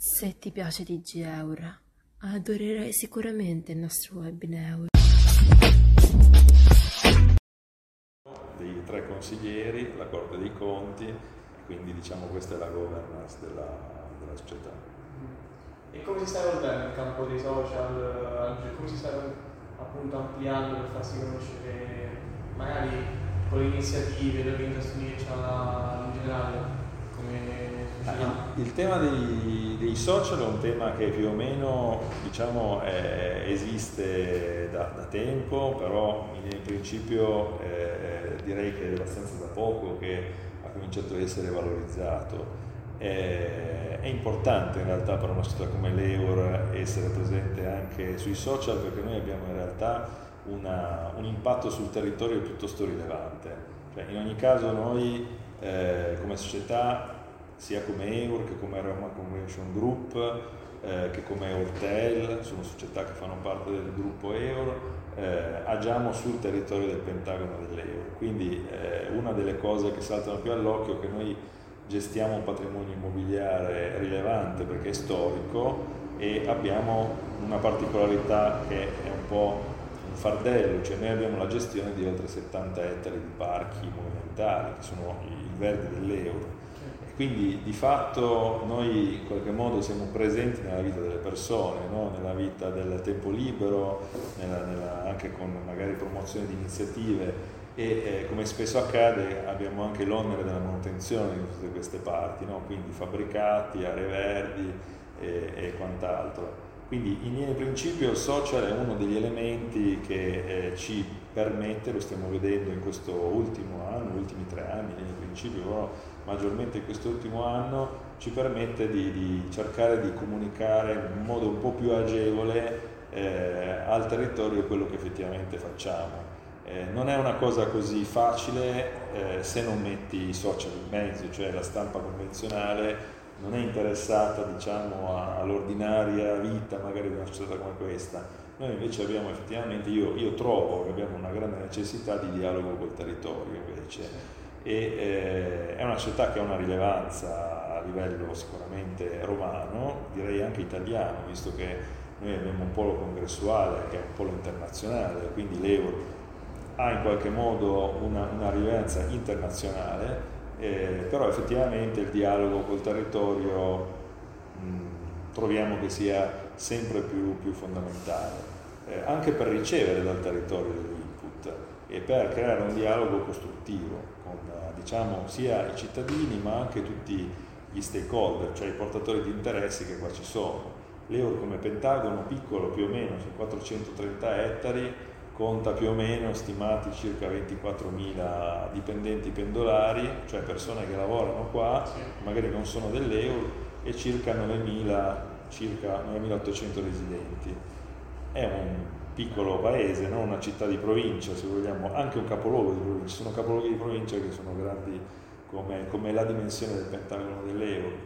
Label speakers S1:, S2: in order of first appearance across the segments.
S1: Se ti piace DG Eura, adorerai sicuramente il nostro webinar.
S2: Dei tre consiglieri, la Corte dei Conti, quindi diciamo questa è la governance della, della società.
S3: E come si sta evolvendo il campo dei social? Come si sta appunto ampliando per farsi conoscere magari con le iniziative, le organizzazioni che c'è in generale?
S2: Il tema dei, dei, social è un tema che più o meno diciamo, è, esiste da, da, tempo, però in principio eh, direi che è abbastanza da poco che ha cominciato ad essere valorizzato. È, è importante in realtà per una società come l'Eur essere presente anche sui social perché noi abbiamo in realtà una, un impatto sul territorio piuttosto rilevante. Cioè, in ogni caso noi eh, come società sia come EUR che come Roma Convention Group, eh, che come Eurtel, sono società che fanno parte del gruppo EUR, eh, agiamo sul territorio del Pentagono dell'EUR. Quindi eh, una delle cose che saltano più all'occhio è che noi gestiamo un patrimonio immobiliare rilevante perché è storico e abbiamo una particolarità che è un po' un fardello, cioè noi abbiamo la gestione di oltre 70 ettari di parchi monumentali, che sono il verde dell'euro quindi di fatto noi in qualche modo siamo presenti nella vita delle persone, no? nella vita del tempo libero, nella, nella, anche con magari promozione di iniziative e eh, come spesso accade abbiamo anche l'onere della manutenzione di tutte queste parti, no? quindi fabbricati, aree verdi e, e quant'altro. Quindi in linea di principio il social è uno degli elementi che eh, ci permette, lo stiamo vedendo in questo ultimo anno, ultimi tre anni, in linea di principio, però maggiormente in quest'ultimo anno, ci permette di, di, cercare di comunicare in modo un po' più agevole eh, al territorio quello che effettivamente facciamo. Eh, non è una cosa così facile eh, se non metti i social in mezzo, cioè la stampa convenzionale non è interessata diciamo, all'ordinaria vita magari di una società come questa. Noi invece abbiamo effettivamente, io, io trovo che abbiamo una grande necessità di dialogo col territorio invece e eh, è una città che ha una rilevanza a livello sicuramente romano, direi anche italiano, visto che noi abbiamo un polo congressuale che è un polo internazionale, quindi l'Euro ha in qualche modo una, una rilevanza internazionale, eh, però effettivamente il dialogo col territorio mh, troviamo che sia sempre più, più fondamentale, eh, anche per ricevere dal territorio degli input e per creare un dialogo costruttivo diciamo, sia i cittadini ma anche tutti gli stakeholder, cioè i portatori di interessi che qua ci sono. L'Euro come Pentagono, piccolo più o meno, su 430 ettari, conta più o meno stimati circa 24.000 dipendenti pendolari, cioè persone che lavorano qua, magari non sono dell'Euro, e circa 9.000, circa 9.800 residenti. È un piccolo paese, non una città di provincia, se vogliamo, anche un capoluogo di provincia, ci sono capoluoghi di provincia che sono grandi come, come la dimensione del pentagono dell'Euro.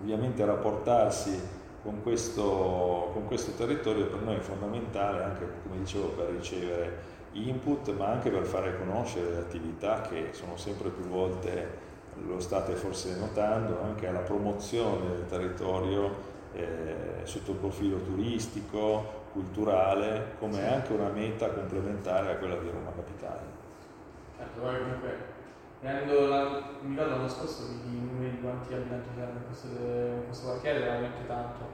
S2: Ovviamente rapportarsi con questo, con questo territorio per noi è fondamentale anche, come dicevo, per ricevere input, ma anche per fare conoscere le attività che sono sempre più volte, lo state forse notando, anche alla promozione del territorio eh, sotto il profilo turistico, culturale come sì. anche una meta complementare a quella di Roma Capitale.
S3: Certo, poi comunque, prendendo la, mi ricordo l'anno scorso i numeri di quanti abitanti c'erano in questo, in questo quartiere, veramente tanto,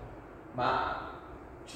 S3: ma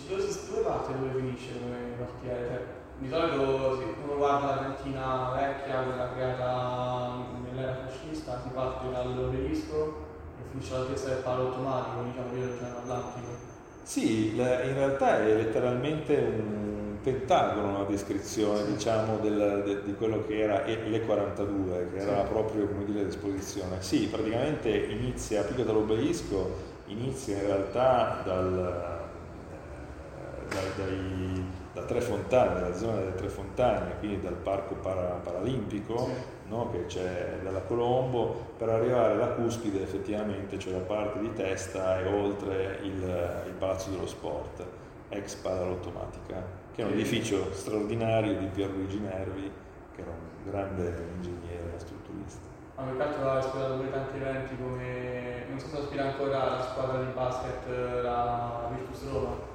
S3: dove, dove parte dove finisce come quartiere? Cioè, di solito se uno guarda la cantina vecchia, quella creata nell'era fascista, si parte dall'obelisco e finisce all'altezza del palo automatico, diciamo, io l'Oceano Atlantico.
S2: Sì, in realtà è letteralmente un pentagono la descrizione diciamo, del, de, di quello che era l'E42, che era sì. proprio come dire, l'esposizione. Sì, praticamente inizia, più che dall'obelisco, inizia in realtà dal, eh, dai, dai, da Tre Fontane, dalla zona delle Tre Fontane, quindi dal Parco para, Paralimpico, sì no? che c'è dalla Colombo, per arrivare alla cuspide effettivamente c'è la parte di testa e oltre il, il Palazzo dello Sport, ex Paralautomatica, che è un edificio straordinario di Pierluigi Nervi, che era un grande ingegnere strutturista.
S3: Ma per altro ha esplorato pure tanti eventi come, non so se aspira ancora la squadra di basket, la Virtus Roma.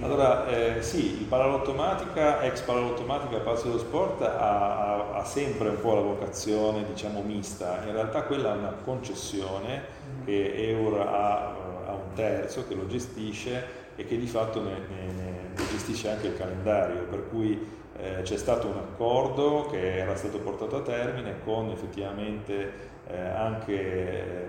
S2: Allora, eh, sì, il Palalottomatica, ex Palalottomatica Palazzo dello Sport ha, ha, sempre un po' la vocazione, diciamo, mista. In realtà quella è una concessione mm-hmm. che Eur ha a un terzo, che lo gestisce e che di fatto ne, ne, ne gestisce anche il calendario, per cui eh, c'è stato un accordo che era stato portato a termine con effettivamente eh, anche eh,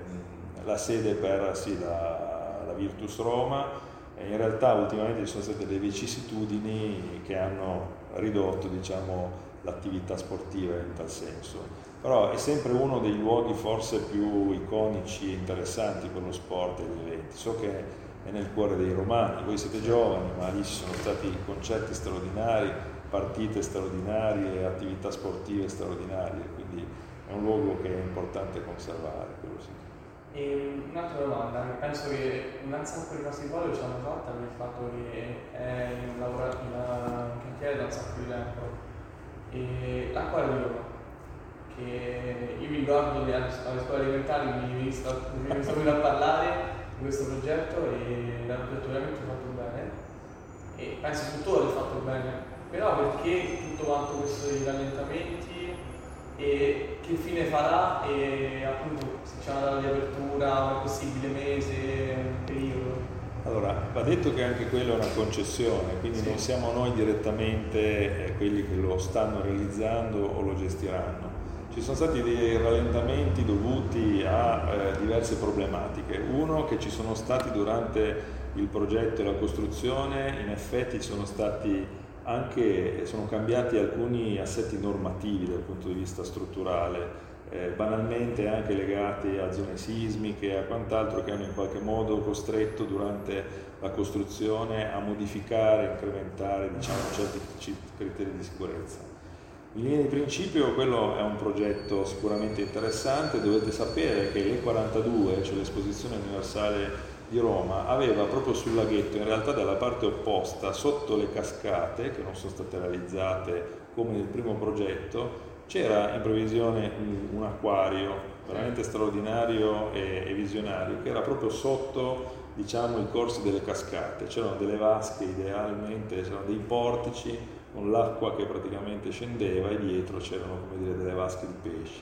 S2: la sede per sì, la, la Virtus Roma in realtà ultimamente ci sono state delle vicissitudini che hanno ridotto diciamo, l'attività sportiva in tal senso. Però è sempre uno dei luoghi forse più iconici e interessanti per lo sport e gli eventi. So che è nel cuore dei romani, voi siete giovani, ma lì ci sono stati concerti straordinari, partite straordinarie, attività sportive straordinarie, quindi è un luogo che è importante conservare.
S3: E un'altra domanda, penso che un sacco di cose poi ci hanno fatta per il fatto che è in, lavora, in cantiere da un sacco di tempo. E l'acqua di Roma, che io mi ricordo che alle, scuole elementari mi mi visto a parlare di questo progetto e l'hanno progetto veramente fatto bene. E penso tuttora è fatto bene, però perché tutto quanto questo dei rallentamenti e che fine farà e appunto se c'è una data di apertura, un possibile mese, un periodo.
S2: Allora, va detto che anche quello è una concessione, quindi sì. non siamo noi direttamente eh, quelli che lo stanno realizzando o lo gestiranno. Ci sono stati dei rallentamenti dovuti a eh, diverse problematiche. Uno che ci sono stati durante il progetto e la costruzione, in effetti ci sono stati anche, sono cambiati alcuni assetti normativi dal punto di vista strutturale, eh, banalmente anche legati a zone sismiche e a quant'altro che hanno in qualche modo costretto durante la costruzione a modificare, incrementare diciamo, certi criteri di sicurezza. In linea di principio quello è un progetto sicuramente interessante, dovete sapere che l'E42, cioè l'esposizione universale di Roma aveva proprio sul laghetto, in realtà dalla parte opposta, sotto le cascate, che non sono state realizzate come nel primo progetto, c'era in previsione un, acquario veramente straordinario e, e, visionario, che era proprio sotto diciamo, i corsi delle cascate, c'erano delle vasche idealmente, c'erano dei portici con l'acqua che praticamente scendeva e dietro c'erano come dire, delle vasche di pesci.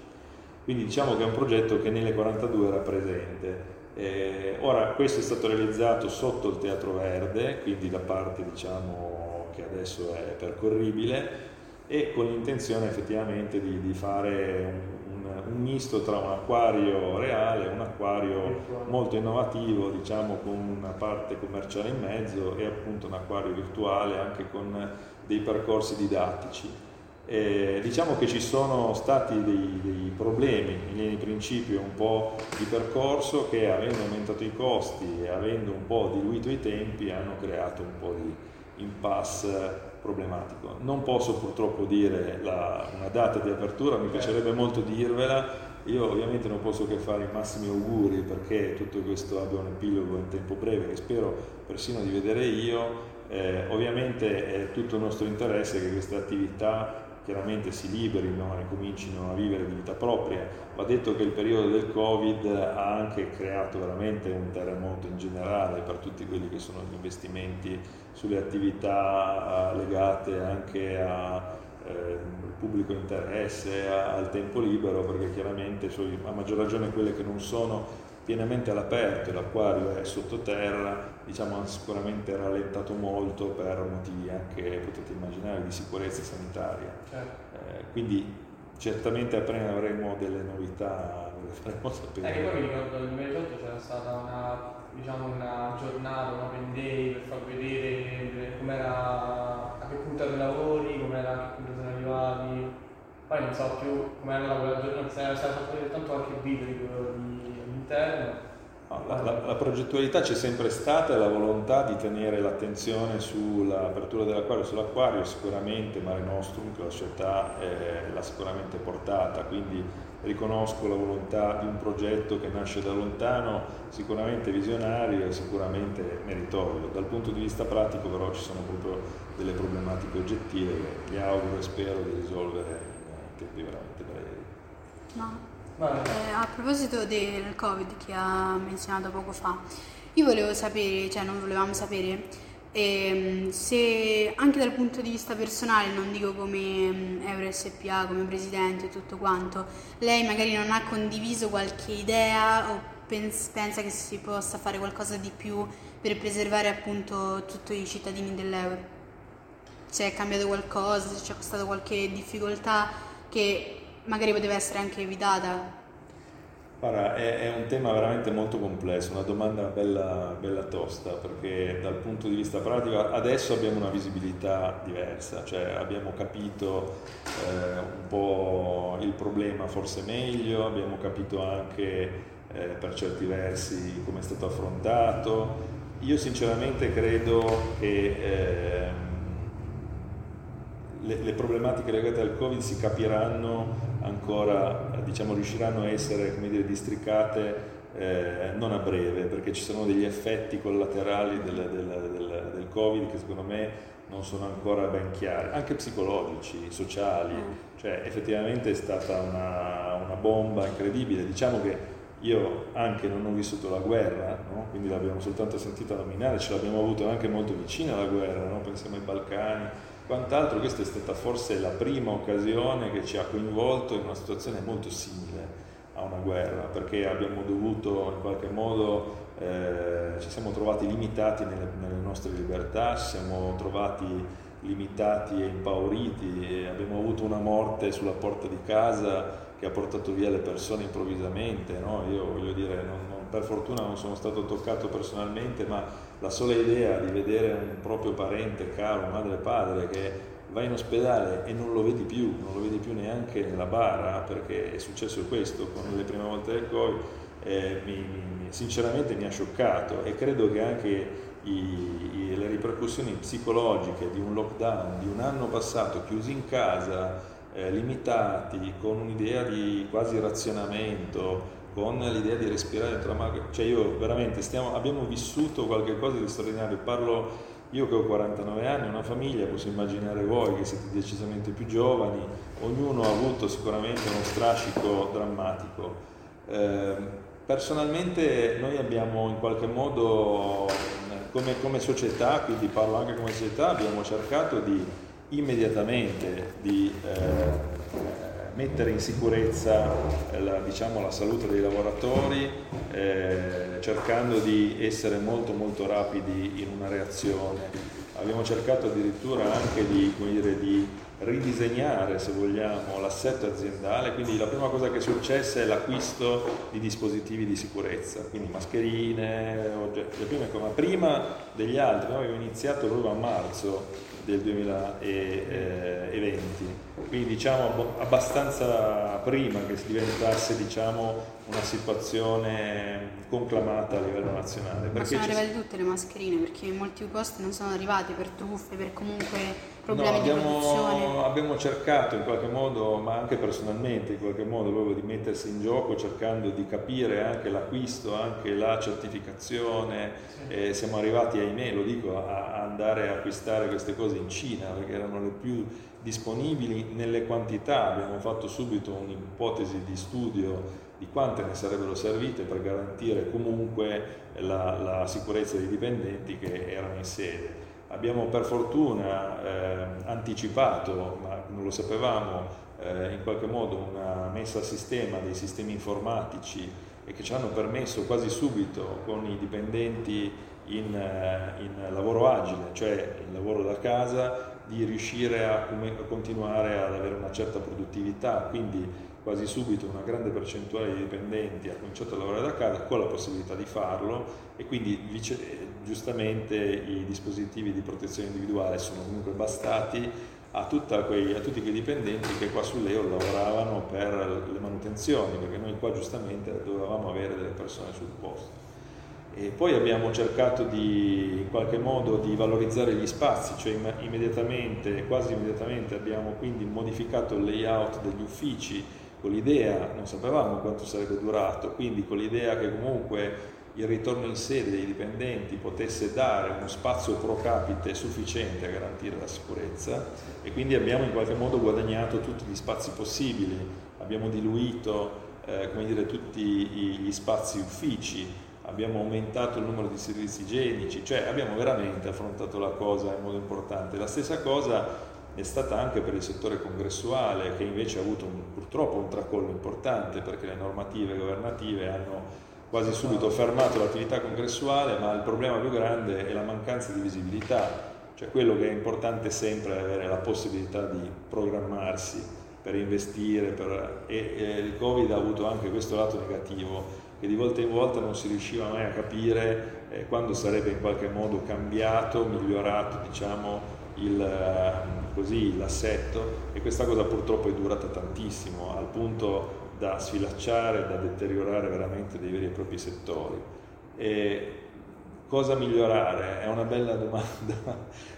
S2: Quindi diciamo che è un progetto che nelle 42 era presente eh, ora questo è stato realizzato sotto il Teatro Verde, quindi la parte diciamo, che adesso è percorribile e con l'intenzione effettivamente di, di fare un, un, un, misto tra un acquario reale e un acquario molto innovativo, diciamo con una parte commerciale in mezzo e appunto un acquario virtuale anche con dei percorsi didattici. Eh, diciamo che ci sono stati dei, dei, problemi in linea di principio un po' di percorso che avendo aumentato i costi e avendo un po' diluito i tempi hanno creato un po' di impasse problematico. Non posso purtroppo dire la, una data di apertura, mi piacerebbe molto dirvela, io ovviamente non posso che fare i massimi auguri perché tutto questo abbia un epilogo in tempo breve che spero persino di vedere io. Eh, ovviamente è tutto il nostro interesse che queste attività chiaramente si liberino e comincino a vivere di vita propria. Va detto che il periodo del Covid ha anche creato veramente un terremoto in generale per tutti quelli che sono gli investimenti sulle attività eh, legate anche al eh, pubblico interesse, al tempo libero, perché chiaramente a maggior ragione quelle che non sono pienamente all'aperto, l'acquario è sottoterra, diciamo ha sicuramente rallentato molto per motivi anche, potete immaginare, di sicurezza sanitaria. Certo. Eh, quindi certamente appena avremo delle novità ve le faremo sapere.
S3: Eh, poi mi ricordo nel 2018 c'era stata una, diciamo, una giornata, una open day per far vedere com'era, a che punto erano i lavori, com'era, a che punto sono arrivati. Poi non so più com'era quella giornata, si era fatto vedere tanto anche video di all'interno.
S2: La, la, la, progettualità c'è sempre stata e la volontà di tenere l'attenzione sull'apertura dell'acquario, sull'acquario sicuramente Mare Nostrum, che la società eh, l'ha sicuramente portata, quindi riconosco la volontà di un progetto che nasce da lontano, sicuramente visionario e sicuramente meritorio. Dal punto di vista pratico però ci sono proprio delle problematiche oggettive che mi auguro e spero di risolvere in tempi veramente brevi.
S4: No Eh, a proposito del Covid che ha menzionato poco fa, io volevo sapere, cioè non volevamo sapere, ehm, se anche dal punto di vista personale, non dico come mm, Euro SPA, come presidente e tutto quanto, lei magari non ha condiviso qualche idea o pens- pensa che si possa fare qualcosa di più per preservare appunto tutti i cittadini dell'euro? Se è cambiato qualcosa, se c'è stata qualche difficoltà che magari poteva essere anche evitata?
S2: Guarda, è, è, un tema veramente molto complesso, una domanda bella, bella, tosta, perché dal punto di vista pratico adesso abbiamo una visibilità diversa, cioè abbiamo capito eh, un po' il problema forse meglio, abbiamo capito anche eh, per certi versi come è stato affrontato. Io sinceramente credo che... Eh, le, le, problematiche legate al Covid si capiranno ancora, diciamo, riusciranno a essere come dire, districate eh, non a breve, perché ci sono degli effetti collaterali del, del, del, del, Covid che secondo me non sono ancora ben chiari, anche psicologici, sociali, mm. cioè effettivamente è stata una, una bomba incredibile. Diciamo che io anche non ho vissuto la guerra, no? quindi l'abbiamo soltanto sentita nominare, ce l'abbiamo avuto anche molto vicina alla guerra, no? pensiamo ai Balcani, Quant'altro questa è stata forse la prima occasione che ci ha coinvolto in una situazione molto simile a una guerra, perché abbiamo dovuto in qualche modo, eh, ci siamo trovati limitati nelle, nelle, nostre libertà, ci siamo trovati limitati e impauriti, e abbiamo avuto una morte sulla porta di casa che ha portato via le persone improvvisamente. No? Io voglio dire, non, non, per fortuna non sono stato toccato personalmente, ma la sola idea di vedere un proprio parente caro, madre e padre, che va in ospedale e non lo vedi più, non lo vedi più neanche nella bara, perché è successo questo con le prime volte del Covid, eh, mi, mi, sinceramente mi ha scioccato e credo che anche i, i, le ripercussioni psicologiche di un lockdown, di un anno passato chiusi in casa, eh, limitati, con un'idea di quasi razionamento, con l'idea di respirare dentro la macchina, cioè io veramente stiamo, abbiamo vissuto qualcosa di straordinario, parlo io che ho 49 anni, una famiglia, posso immaginare voi che siete decisamente più giovani, ognuno ha avuto sicuramente uno strascico drammatico. Eh, personalmente noi abbiamo in qualche modo, come, come società, quindi parlo anche come società, abbiamo cercato di immediatamente di eh, mettere in sicurezza la, diciamo, la salute dei lavoratori, eh, cercando di essere molto molto rapidi in una reazione. Abbiamo cercato addirittura anche di, dire, di ridisegnare, se vogliamo, l'assetto aziendale, quindi la prima cosa che è successa è l'acquisto di dispositivi di sicurezza, quindi mascherine, oggetti, ma prima degli altri, noi abbiamo iniziato proprio a marzo del 2020 quindi diciamo abbastanza prima che si diventasse diciamo, una situazione conclamata a livello nazionale.
S4: Ma sono arrivate tutte le mascherine perché in molti posti non sono arrivati per truffe, per comunque problemi no,
S2: abbiamo,
S4: di produzione.
S2: Abbiamo cercato in qualche modo, ma anche personalmente in qualche modo, proprio di mettersi in gioco cercando di capire anche l'acquisto, anche la certificazione. Sì. Eh, siamo arrivati, ahimè, lo dico, a, a andare a acquistare queste cose in Cina perché erano le più disponibili nelle quantità, abbiamo fatto subito un'ipotesi di studio di quante ne sarebbero servite per garantire comunque la, la sicurezza dei dipendenti che erano in sede. Abbiamo per fortuna eh, anticipato, ma non lo sapevamo, eh, in qualche modo una messa a sistema dei sistemi informatici e che ci hanno permesso quasi subito con i dipendenti in, eh, in lavoro agile, cioè il lavoro da casa, di riuscire a, a continuare ad avere una certa produttività, quindi quasi subito una grande percentuale di dipendenti ha cominciato a lavorare da casa con la possibilità di farlo e quindi giustamente i dispositivi di protezione individuale sono comunque bastati a, quei, a tutti quei dipendenti che qua sull'EO lavoravano per le manutenzioni, perché noi qua giustamente dovevamo avere delle persone sul posto. E poi abbiamo cercato di, in qualche modo di valorizzare gli spazi, cioè immediatamente, quasi immediatamente abbiamo quindi modificato il layout degli uffici con l'idea, non sapevamo quanto sarebbe durato, quindi con l'idea che comunque il ritorno in sede dei dipendenti potesse dare uno spazio pro capite sufficiente a garantire la sicurezza e quindi abbiamo in qualche modo guadagnato tutti gli spazi possibili, abbiamo diluito eh, dire, tutti gli spazi uffici, abbiamo aumentato il numero di servizi igienici, cioè abbiamo veramente affrontato la cosa in modo importante. La stessa cosa è stata anche per il settore congressuale che invece ha avuto un, purtroppo un tracollo importante perché le normative governative hanno quasi subito fermato l'attività congressuale, ma il problema più grande è la mancanza di visibilità, cioè quello che è importante sempre è avere la possibilità di programmarsi per investire, per... E, e il Covid ha avuto anche questo lato negativo, che di volta in volta non si riusciva mai a capire eh, quando sarebbe in qualche modo cambiato, migliorato diciamo, il, ehm, così, l'assetto e questa cosa purtroppo è durata tantissimo al punto da sfilacciare, da deteriorare veramente dei veri e propri settori. E cosa migliorare? È una bella domanda,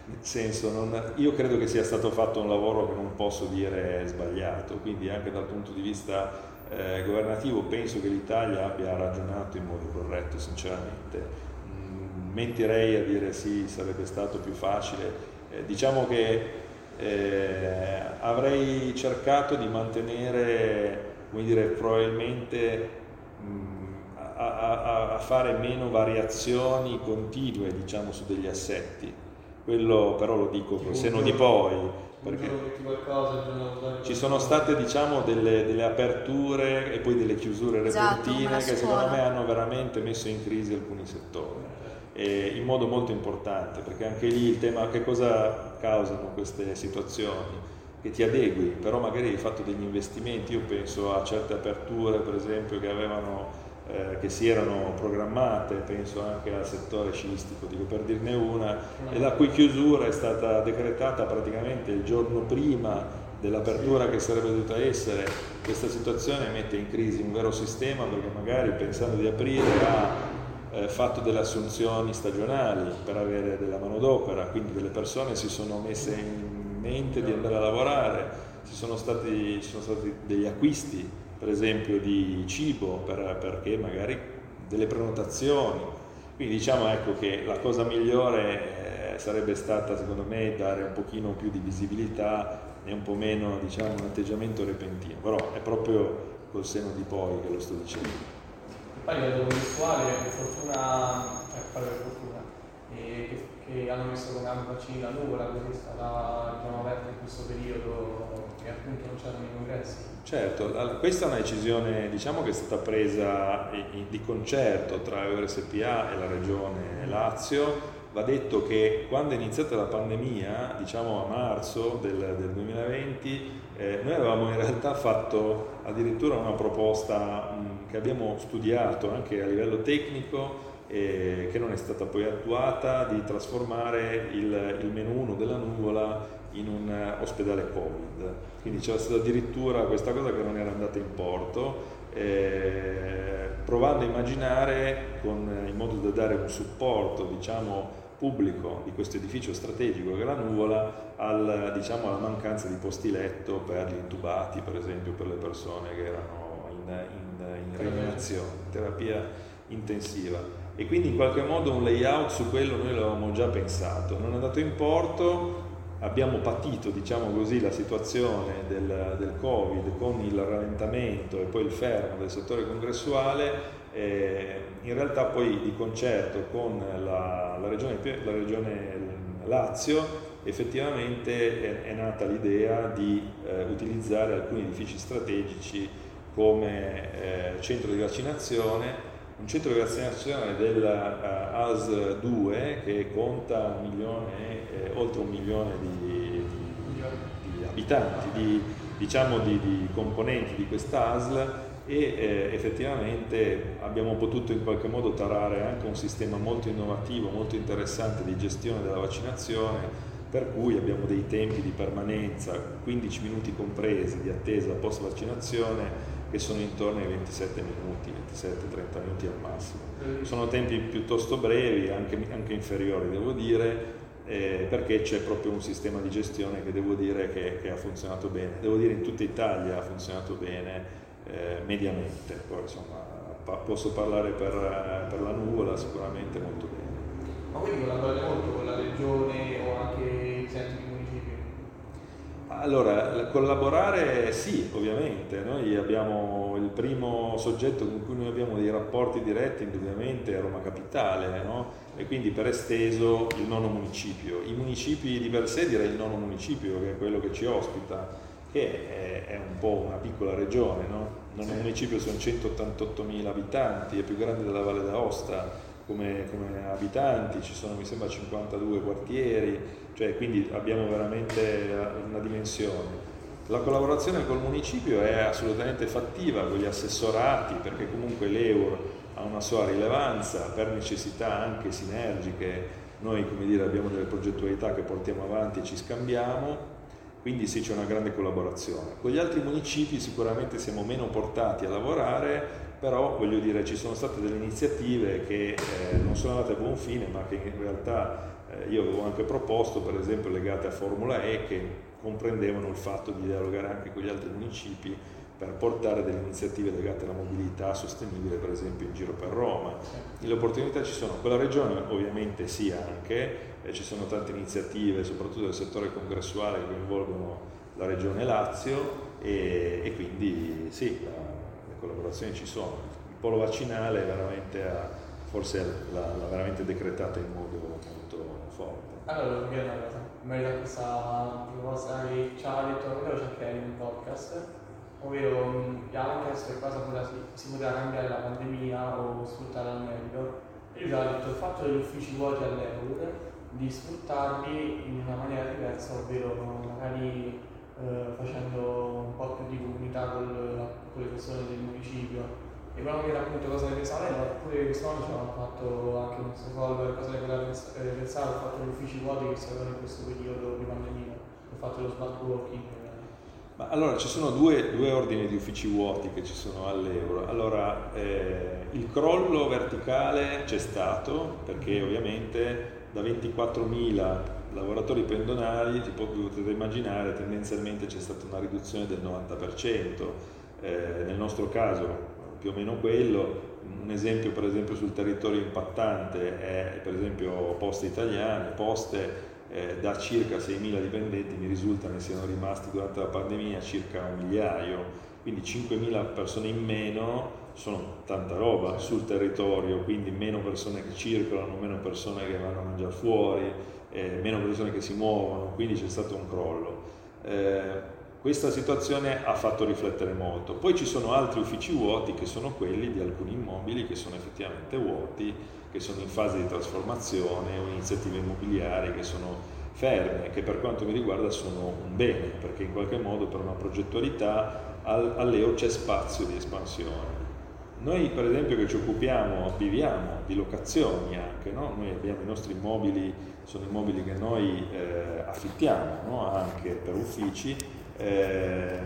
S2: nel senso non, io credo che sia stato fatto un lavoro che non posso dire sbagliato, quindi anche dal punto di vista eh, governativo penso che l'Italia abbia ragionato in modo corretto, sinceramente. Mm, mentirei a dire sì, sarebbe stato più facile. Eh, diciamo che eh, avrei cercato di mantenere come dire, probabilmente mh, a, a, a, fare meno variazioni continue diciamo, su degli assetti. Quello però lo dico col seno di poi, perché ci sono state diciamo, delle, delle, aperture e poi delle chiusure repentine esatto, che secondo me hanno veramente messo in crisi alcuni settori. E in modo molto importante, perché anche lì il tema che cosa causano queste situazioni? Che ti adegui, però magari hai fatto degli investimenti, io penso a certe aperture per esempio che, avevano, eh, che si erano programmate, penso anche al settore sciistico, dico per dirne una, e la cui chiusura è stata decretata praticamente il giorno prima dell'apertura che sarebbe dovuta essere, questa situazione mette in crisi un vero sistema perché magari pensando di aprire ha eh, fatto delle assunzioni stagionali per avere della manodopera, quindi delle persone si sono messe in mente di andare a lavorare, ci sono stati, ci sono stati degli acquisti, per esempio di cibo, per, perché magari delle prenotazioni. Quindi diciamo ecco che la cosa migliore eh, sarebbe stata secondo me dare un pochino più di visibilità e un po' meno diciamo un atteggiamento repentino, però è proprio col seno di poi che lo sto dicendo.
S3: Poi a livello per fortuna, per eh, che che hanno messo come anno vaccini la nuvola, così è stata diciamo, aperta in questo periodo e appunto non c'erano i congressi.
S2: Certo, questa è una decisione diciamo, che è stata presa di concerto tra l'URSPA e la Regione Lazio. Va detto che quando è iniziata la pandemia, diciamo a marzo del, del 2020, eh, noi avevamo in realtà fatto addirittura una proposta mh, che abbiamo studiato anche a livello tecnico eh, che non è stata poi attuata, di trasformare il, il menu 1 della nuvola in un eh, ospedale Covid. Quindi c'era stata addirittura questa cosa che non era andata in porto, eh, provando a immaginare con, in modo da dare un supporto diciamo, pubblico di questo edificio strategico che è la nuvola al, diciamo, alla mancanza di posti letto per gli intubati, per esempio per le persone che erano in, in, in terapia intensiva e quindi in qualche modo un layout su quello noi l'avevamo già pensato. Non è andato in porto, abbiamo patito diciamo così, la situazione del, del, Covid con il rallentamento e poi il fermo del settore congressuale, in realtà poi di concerto con la, la, regione, la regione, Lazio effettivamente è, è nata l'idea di eh, utilizzare alcuni edifici strategici come eh, centro di vaccinazione un centro di vaccinazione della uh, AS 2 che conta un milione, eh, oltre un milione di, di, di abitanti, di, diciamo di, componenti di questa ASL e eh, effettivamente abbiamo potuto in qualche modo tarare anche un sistema molto innovativo, molto interessante di gestione della vaccinazione per cui abbiamo dei tempi di permanenza, 15 minuti compresi di attesa post vaccinazione che sono intorno ai 27 minuti, 27-30 minuti al massimo. Sono tempi piuttosto brevi, anche, anche inferiori devo dire, eh, perché c'è proprio un sistema di gestione che devo dire che, che, ha funzionato bene. Devo dire in tutta Italia ha funzionato bene, eh, mediamente, poi insomma pa- posso parlare per, per, la nuvola sicuramente molto bene.
S3: Ma quindi collaborate molto con la regione o anche i centri
S2: allora, collaborare sì, ovviamente, noi abbiamo il primo soggetto con cui noi abbiamo dei rapporti diretti indubbiamente è Roma Capitale, no? e quindi per esteso il nono municipio. I municipi di per sé direi il nono municipio che è quello che ci ospita, che è, un po' una piccola regione, no? Il nono municipio sono 188.000 abitanti, è più grande della Valle d'Aosta, come, come, abitanti, ci sono mi sembra 52 quartieri, cioè quindi abbiamo veramente una dimensione. La collaborazione col municipio è assolutamente fattiva con gli assessorati perché comunque l'euro ha una sua rilevanza per necessità anche sinergiche. Noi come dire, abbiamo delle progettualità che portiamo avanti e ci scambiamo, quindi sì c'è una grande collaborazione. Con gli altri municipi sicuramente siamo meno portati a lavorare però voglio dire ci sono state delle iniziative che eh, non sono andate a buon fine ma che in realtà eh, io avevo anche proposto per esempio legate a Formula E che comprendevano il fatto di dialogare anche con gli altri municipi per portare delle iniziative legate alla mobilità sostenibile per esempio in giro per Roma. Le opportunità ci sono, quella regione ovviamente sì anche, eh, ci sono tante iniziative soprattutto del settore congressuale che coinvolgono la regione Lazio e, e quindi sì, la, collaborazioni ci sono. Il polo vaccinale veramente ha, forse l'ha, l'ha veramente decretato in modo molto forte.
S3: Allora, voglio dire una cosa, in merito a questa proposta che ci ha detto Romeo Ciaccheri in un podcast, ovvero avevano chiesto che cosa si, si poteva cambiare la pandemia o sfruttare al meglio. E lui ha detto il fatto degli uffici vuoti all'Eur, di sfruttarli in una maniera diversa, ovvero magari eh, facendo un po' più di comunità con, con le persone del municipio. E volevo vedere appunto cosa ne pensava lei, oppure quest'anno ci hanno fatto anche un solver, cosa ne eh, pensare, ho fatto gli uffici vuoti che servono in questo periodo di pandemia, ho fatto lo smart working.
S2: Ma allora ci sono due, due, ordini di uffici vuoti che ci sono all'euro. Allora eh, il crollo verticale c'è stato perché ovviamente da 24.000 lavoratori pendonali, ti potete immaginare, tendenzialmente c'è stata una riduzione del 90%, eh, nel nostro caso più o meno quello, un esempio per esempio sul territorio impattante è per esempio Poste Italiane, Poste eh, da circa 6.000 dipendenti mi risulta ne siano rimasti durante la pandemia circa un migliaio, quindi 5.000 persone in meno sono tanta roba sul territorio, quindi meno persone che circolano, meno persone che vanno a mangiare fuori, eh, meno persone che si muovono, quindi c'è stato un crollo. Eh, questa situazione ha fatto riflettere molto. Poi ci sono altri uffici vuoti che sono quelli di alcuni immobili che sono effettivamente vuoti, che sono in fase di trasformazione o iniziative immobiliari che sono ferme, che per quanto mi riguarda sono un bene, perché in qualche modo per una progettualità all'EO c'è spazio di espansione. Noi per esempio che ci occupiamo, viviamo di locazioni anche, no? noi abbiamo i nostri immobili, sono immobili che noi eh, affittiamo no? anche per uffici, eh,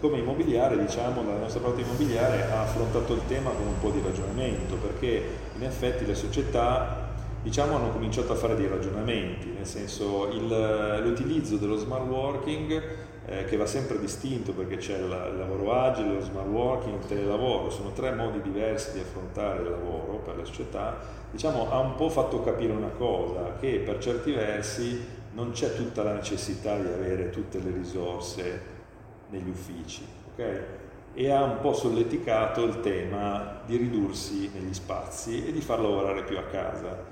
S2: come immobiliare diciamo la nostra parte immobiliare ha affrontato il tema con un po' di ragionamento perché in effetti le società diciamo hanno cominciato a fare dei ragionamenti, nel senso il, l'utilizzo dello smart working eh, che va sempre distinto perché c'è il, il lavoro agile, lo smart working, il telelavoro, sono tre modi diversi di affrontare il lavoro per le società, diciamo ha un po' fatto capire una cosa, che per certi versi non c'è tutta la necessità di avere tutte le risorse negli uffici, ok? E ha un po' solleticato il tema di ridursi negli spazi e di far lavorare più a casa.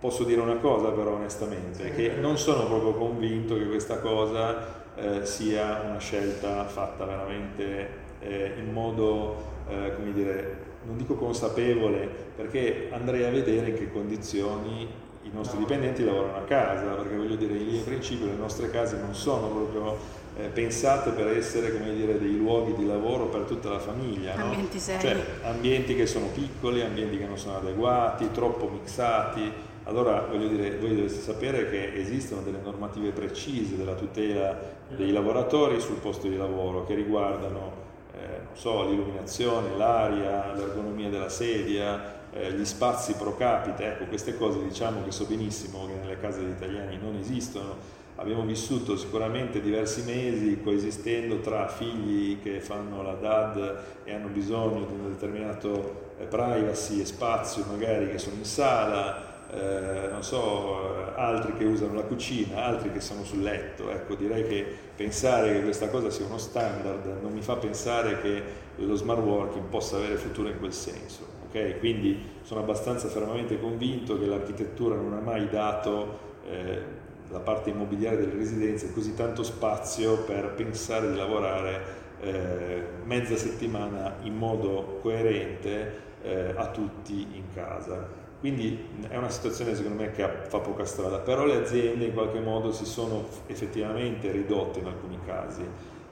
S2: Posso dire una cosa però onestamente, che non sono proprio convinto che questa cosa eh, sia una scelta fatta veramente eh, in modo, eh, come dire, non dico consapevole, perché andrei a vedere in che condizioni i nostri dipendenti lavorano a casa, perché voglio dire, in principio le nostre case non sono proprio eh, pensate per essere come dire, dei luoghi di lavoro per tutta la famiglia.
S4: Ambienti
S2: no?
S4: seri.
S2: Cioè, ambienti che sono piccoli, ambienti che non sono adeguati, troppo mixati. Allora, voglio dire, voi dovete sapere che esistono delle normative precise della tutela dei lavoratori sul posto di lavoro che riguardano eh, so, l'illuminazione, l'aria, l'ergonomia della sedia, eh, gli spazi pro capite, ecco queste cose diciamo che so benissimo che nelle case degli italiani non esistono. Abbiamo vissuto sicuramente diversi mesi coesistendo tra figli che fanno la DAD e hanno bisogno di un determinato eh, privacy e spazio magari che sono in sala, eh, non so, altri che usano la cucina, altri che sono sul letto. Ecco, direi che pensare che questa cosa sia uno standard non mi fa pensare che lo smart working possa avere futuro in quel senso. Okay? Quindi sono abbastanza fermamente convinto che l'architettura non ha mai dato eh, la parte immobiliare delle residenze così tanto spazio per pensare di lavorare eh, mezza settimana in modo coerente eh, a tutti in casa. Quindi è una situazione secondo me che fa poca strada, però le aziende in qualche modo si sono effettivamente ridotte in alcuni casi.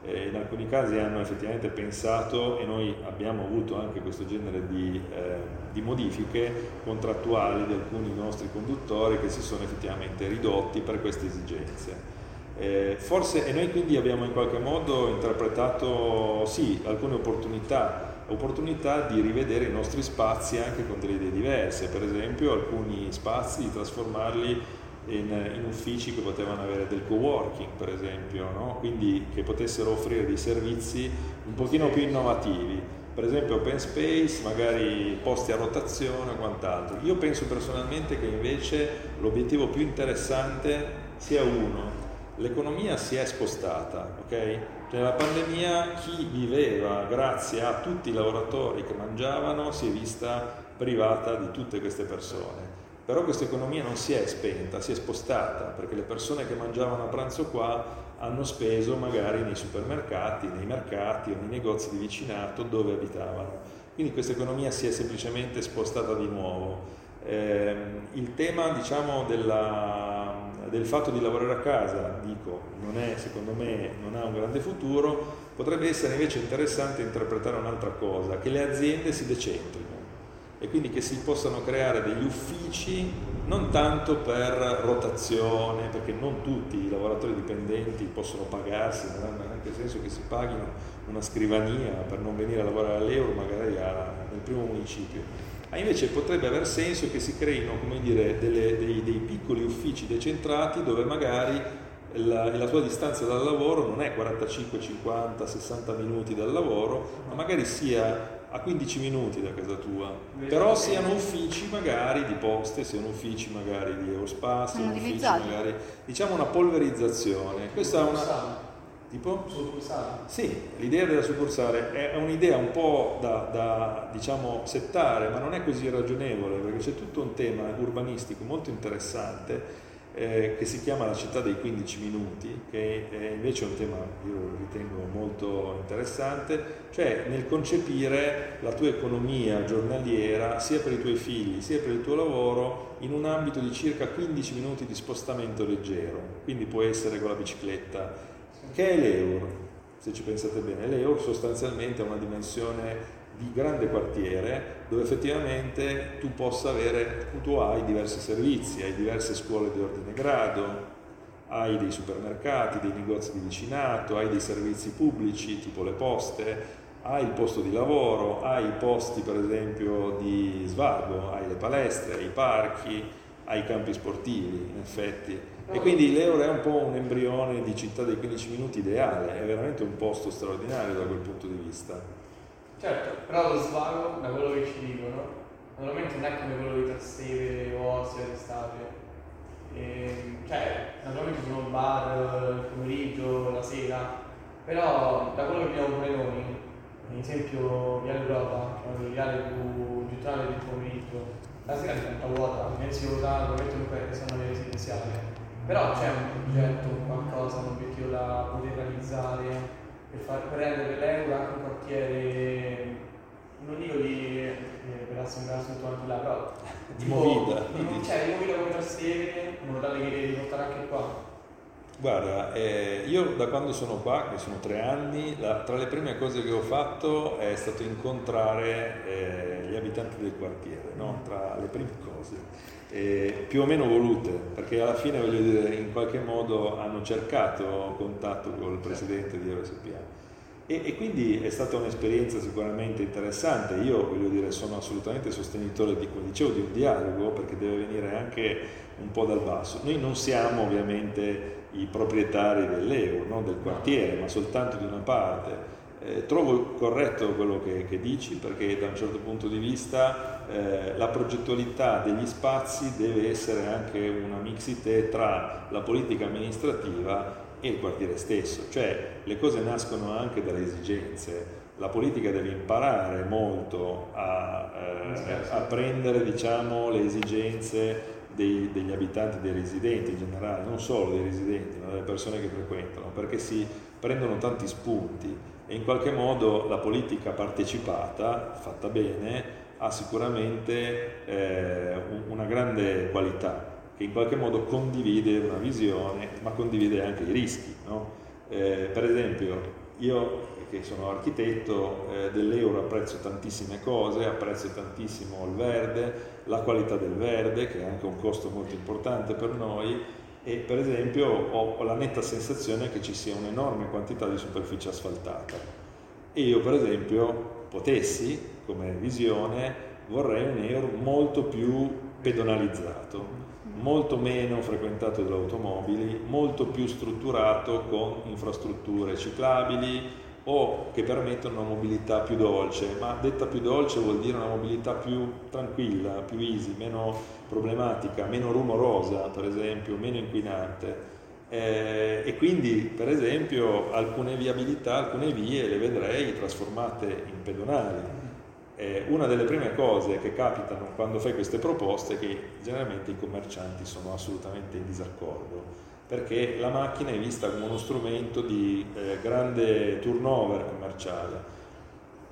S2: Eh, in alcuni casi hanno effettivamente pensato e noi abbiamo avuto anche questo genere di, eh, di modifiche contrattuali di alcuni nostri conduttori che si sono effettivamente ridotti per queste esigenze. Eh, forse, e noi quindi abbiamo in qualche modo interpretato sì, alcune opportunità opportunità di rivedere i nostri spazi anche con delle idee diverse, per esempio alcuni spazi di trasformarli in, in uffici che potevano avere del co-working, per esempio, no? quindi che potessero offrire dei servizi un pochino più innovativi, per esempio open space, magari posti a rotazione o quant'altro. Io penso personalmente che invece l'obiettivo più interessante sia uno, l'economia si è spostata, ok? Nella pandemia chi viveva grazie a tutti i lavoratori che mangiavano si è vista privata di tutte queste persone. Però questa economia non si è spenta, si è spostata, perché le persone che mangiavano a pranzo qua hanno speso magari nei supermercati, nei mercati o nei negozi di vicinato dove abitavano. Quindi questa economia si è semplicemente spostata di nuovo. Eh, il tema diciamo, della, del fatto di lavorare a casa, dico, non è, secondo me non ha un grande futuro, potrebbe essere invece interessante interpretare un'altra cosa, che le aziende si decentrino e quindi che si possano creare degli uffici non tanto per rotazione, perché non tutti i lavoratori dipendenti possono pagarsi, non ha neanche senso che si paghino una scrivania per non venire a lavorare all'euro magari a, nel primo municipio ma invece potrebbe aver senso che si creino dire, delle, dei, dei, piccoli uffici decentrati dove magari la, la, tua distanza dal lavoro non è 45, 50, 60 minuti dal lavoro, ma magari sia a 15 minuti da casa tua, però siano uffici magari di poste, siano uffici magari di Eurospace, siano uffici magari, diciamo una polverizzazione. Questa è una... Tipo? Succursale. Sì, l'idea della succursale è un'idea un po' da, da diciamo, settare, ma non è così ragionevole, perché c'è tutto un tema urbanistico molto interessante eh, che si chiama la città dei 15 minuti, che è invece un tema io ritengo molto interessante, cioè nel concepire la tua economia giornaliera sia per i tuoi figli sia per il tuo lavoro in un ambito di circa 15 minuti di spostamento leggero, quindi può essere con la bicicletta che è l'euro. Se ci pensate bene, l'euro sostanzialmente ha una dimensione di grande quartiere dove effettivamente tu possa avere, tu hai diversi servizi, hai diverse scuole di ordine grado, hai dei supermercati, dei negozi di vicinato, hai dei servizi pubblici tipo le poste, hai il posto di lavoro, hai i posti per esempio di svago, hai le palestre, hai i parchi, hai i campi sportivi in effetti e quindi l'Euro è un po' un embrione di città dei 15 minuti ideale, è veramente un posto straordinario da quel punto di vista.
S3: Certo, però lo svago, da quello che ci dicono, naturalmente non è come quello di Trastevere o Ostia d'estate. E, cioè, naturalmente sono bar il pomeriggio, la sera, però da quello che abbiamo pure noi, ad esempio Via Europa, che è il viale più gettonale del pomeriggio, la sera diventa vuota, inizio a usare, probabilmente comunque sono le residenziali però c'è un progetto, qualcosa, un obiettivo da poter realizzare per, far, per rendere l'euro anche un quartiere, non dico di eh, per assemblare tutto anche là, però
S2: di movida.
S3: Di, cioè di movida come Trastevere, in modo tale che di portare anche qua.
S2: Guarda, eh, io da quando sono qua, che sono tre anni, la, tra le prime cose che ho fatto è stato incontrare eh, gli abitanti del quartiere, no? tra le prime cose eh, più o meno volute, perché alla fine voglio dire, in qualche modo hanno cercato contatto con il presidente di EuroSPA. E, e, quindi è stata un'esperienza sicuramente interessante. Io voglio dire, sono assolutamente sostenitore di, come dicevo, di un dialogo perché deve venire anche un po' dal basso. Noi non siamo ovviamente i proprietari dell'euro, no? del quartiere, ma soltanto di una parte Eh, trovo corretto quello che, che, dici perché da un certo punto di vista eh, la progettualità degli spazi deve essere anche una mixite tra la politica amministrativa e il quartiere stesso, cioè le cose nascono anche dalle esigenze. La politica deve imparare molto a, eh, a prendere diciamo, le esigenze dei, degli abitanti, dei residenti in generale, non solo dei residenti, ma delle persone che frequentano, perché si prendono tanti spunti e in qualche modo la politica partecipata, fatta bene, ha sicuramente eh, una grande qualità che in qualche modo condivide una visione, ma condivide anche i rischi. No? Eh, per esempio, io che sono architetto eh, dell'euro apprezzo tantissime cose, apprezzo tantissimo il verde, la qualità del verde, che è anche un costo molto importante per noi, e per esempio ho, ho la netta sensazione che ci sia un'enorme quantità di superficie asfaltata. E io per esempio potessi, come visione, vorrei un euro molto più pedonalizzato, molto meno frequentato dalle automobili, molto più strutturato con infrastrutture ciclabili o che permettono una mobilità più dolce, ma detta più dolce vuol dire una mobilità più tranquilla, più easy, meno problematica, meno rumorosa per esempio, meno inquinante. Eh, e quindi per esempio alcune viabilità, alcune vie le vedrei trasformate in pedonali eh, una delle prime cose che capitano quando fai queste proposte è che generalmente i commercianti sono assolutamente in disaccordo perché la macchina è vista come uno strumento di eh, grande turnover commerciale.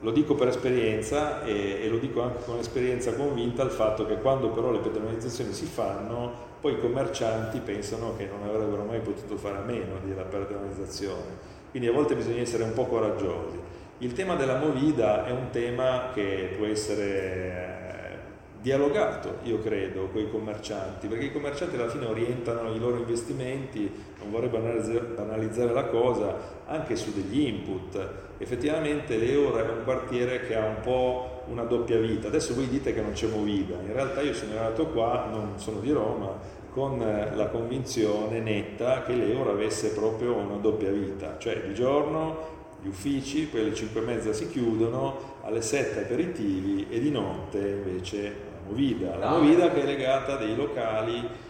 S2: Lo dico per esperienza e, e, lo dico anche con esperienza convinta il fatto che quando però le pedonalizzazioni si fanno, poi i commercianti pensano che non avrebbero mai potuto fare a meno della pedonalizzazione. Quindi a volte bisogna essere un po' coraggiosi. Il tema della movida è un tema che può essere eh, dialogato, io credo, con i commercianti, perché i commercianti alla fine orientano i loro investimenti, non vorrei banalizzare la cosa, anche su degli input. Effettivamente l'Euro è un quartiere che ha un po' una doppia vita. Adesso voi dite che non c'è movida, in realtà io sono arrivato qua, non sono di Roma, con la convinzione netta che l'Euro avesse proprio una doppia vita, cioè di giorno gli uffici, poi alle 5 e mezza si chiudono, alle 7 aperitivi e di notte invece la movida. La movida che è legata a dei locali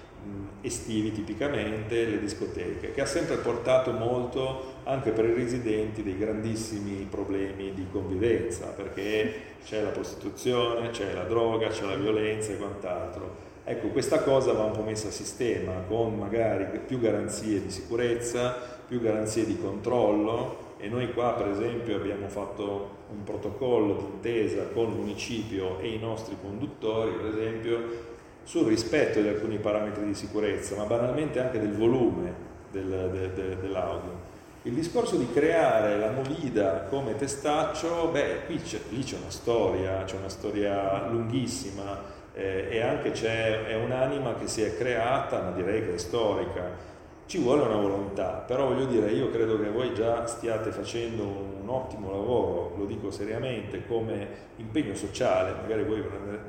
S2: estivi tipicamente, le discoteche, che ha sempre portato molto anche per i residenti dei grandissimi problemi di convivenza, perché c'è la prostituzione, c'è la droga, c'è la violenza e quant'altro. Ecco, questa cosa va un po' messa a sistema con magari più garanzie di sicurezza, più garanzie di controllo e noi qua per esempio abbiamo fatto un protocollo d'intesa con il municipio e i nostri conduttori per esempio sul rispetto di alcuni parametri di sicurezza ma banalmente anche del volume del, de, de, dell'audio. Il discorso di creare la Movida come testaccio, beh, qui c'è, lì c'è una storia, c'è una storia lunghissima eh, e anche c'è è un'anima che si è creata, ma direi che è storica, ci vuole una volontà, però voglio dire, io credo che voi già stiate facendo un ottimo lavoro, lo dico seriamente, come impegno sociale, magari voi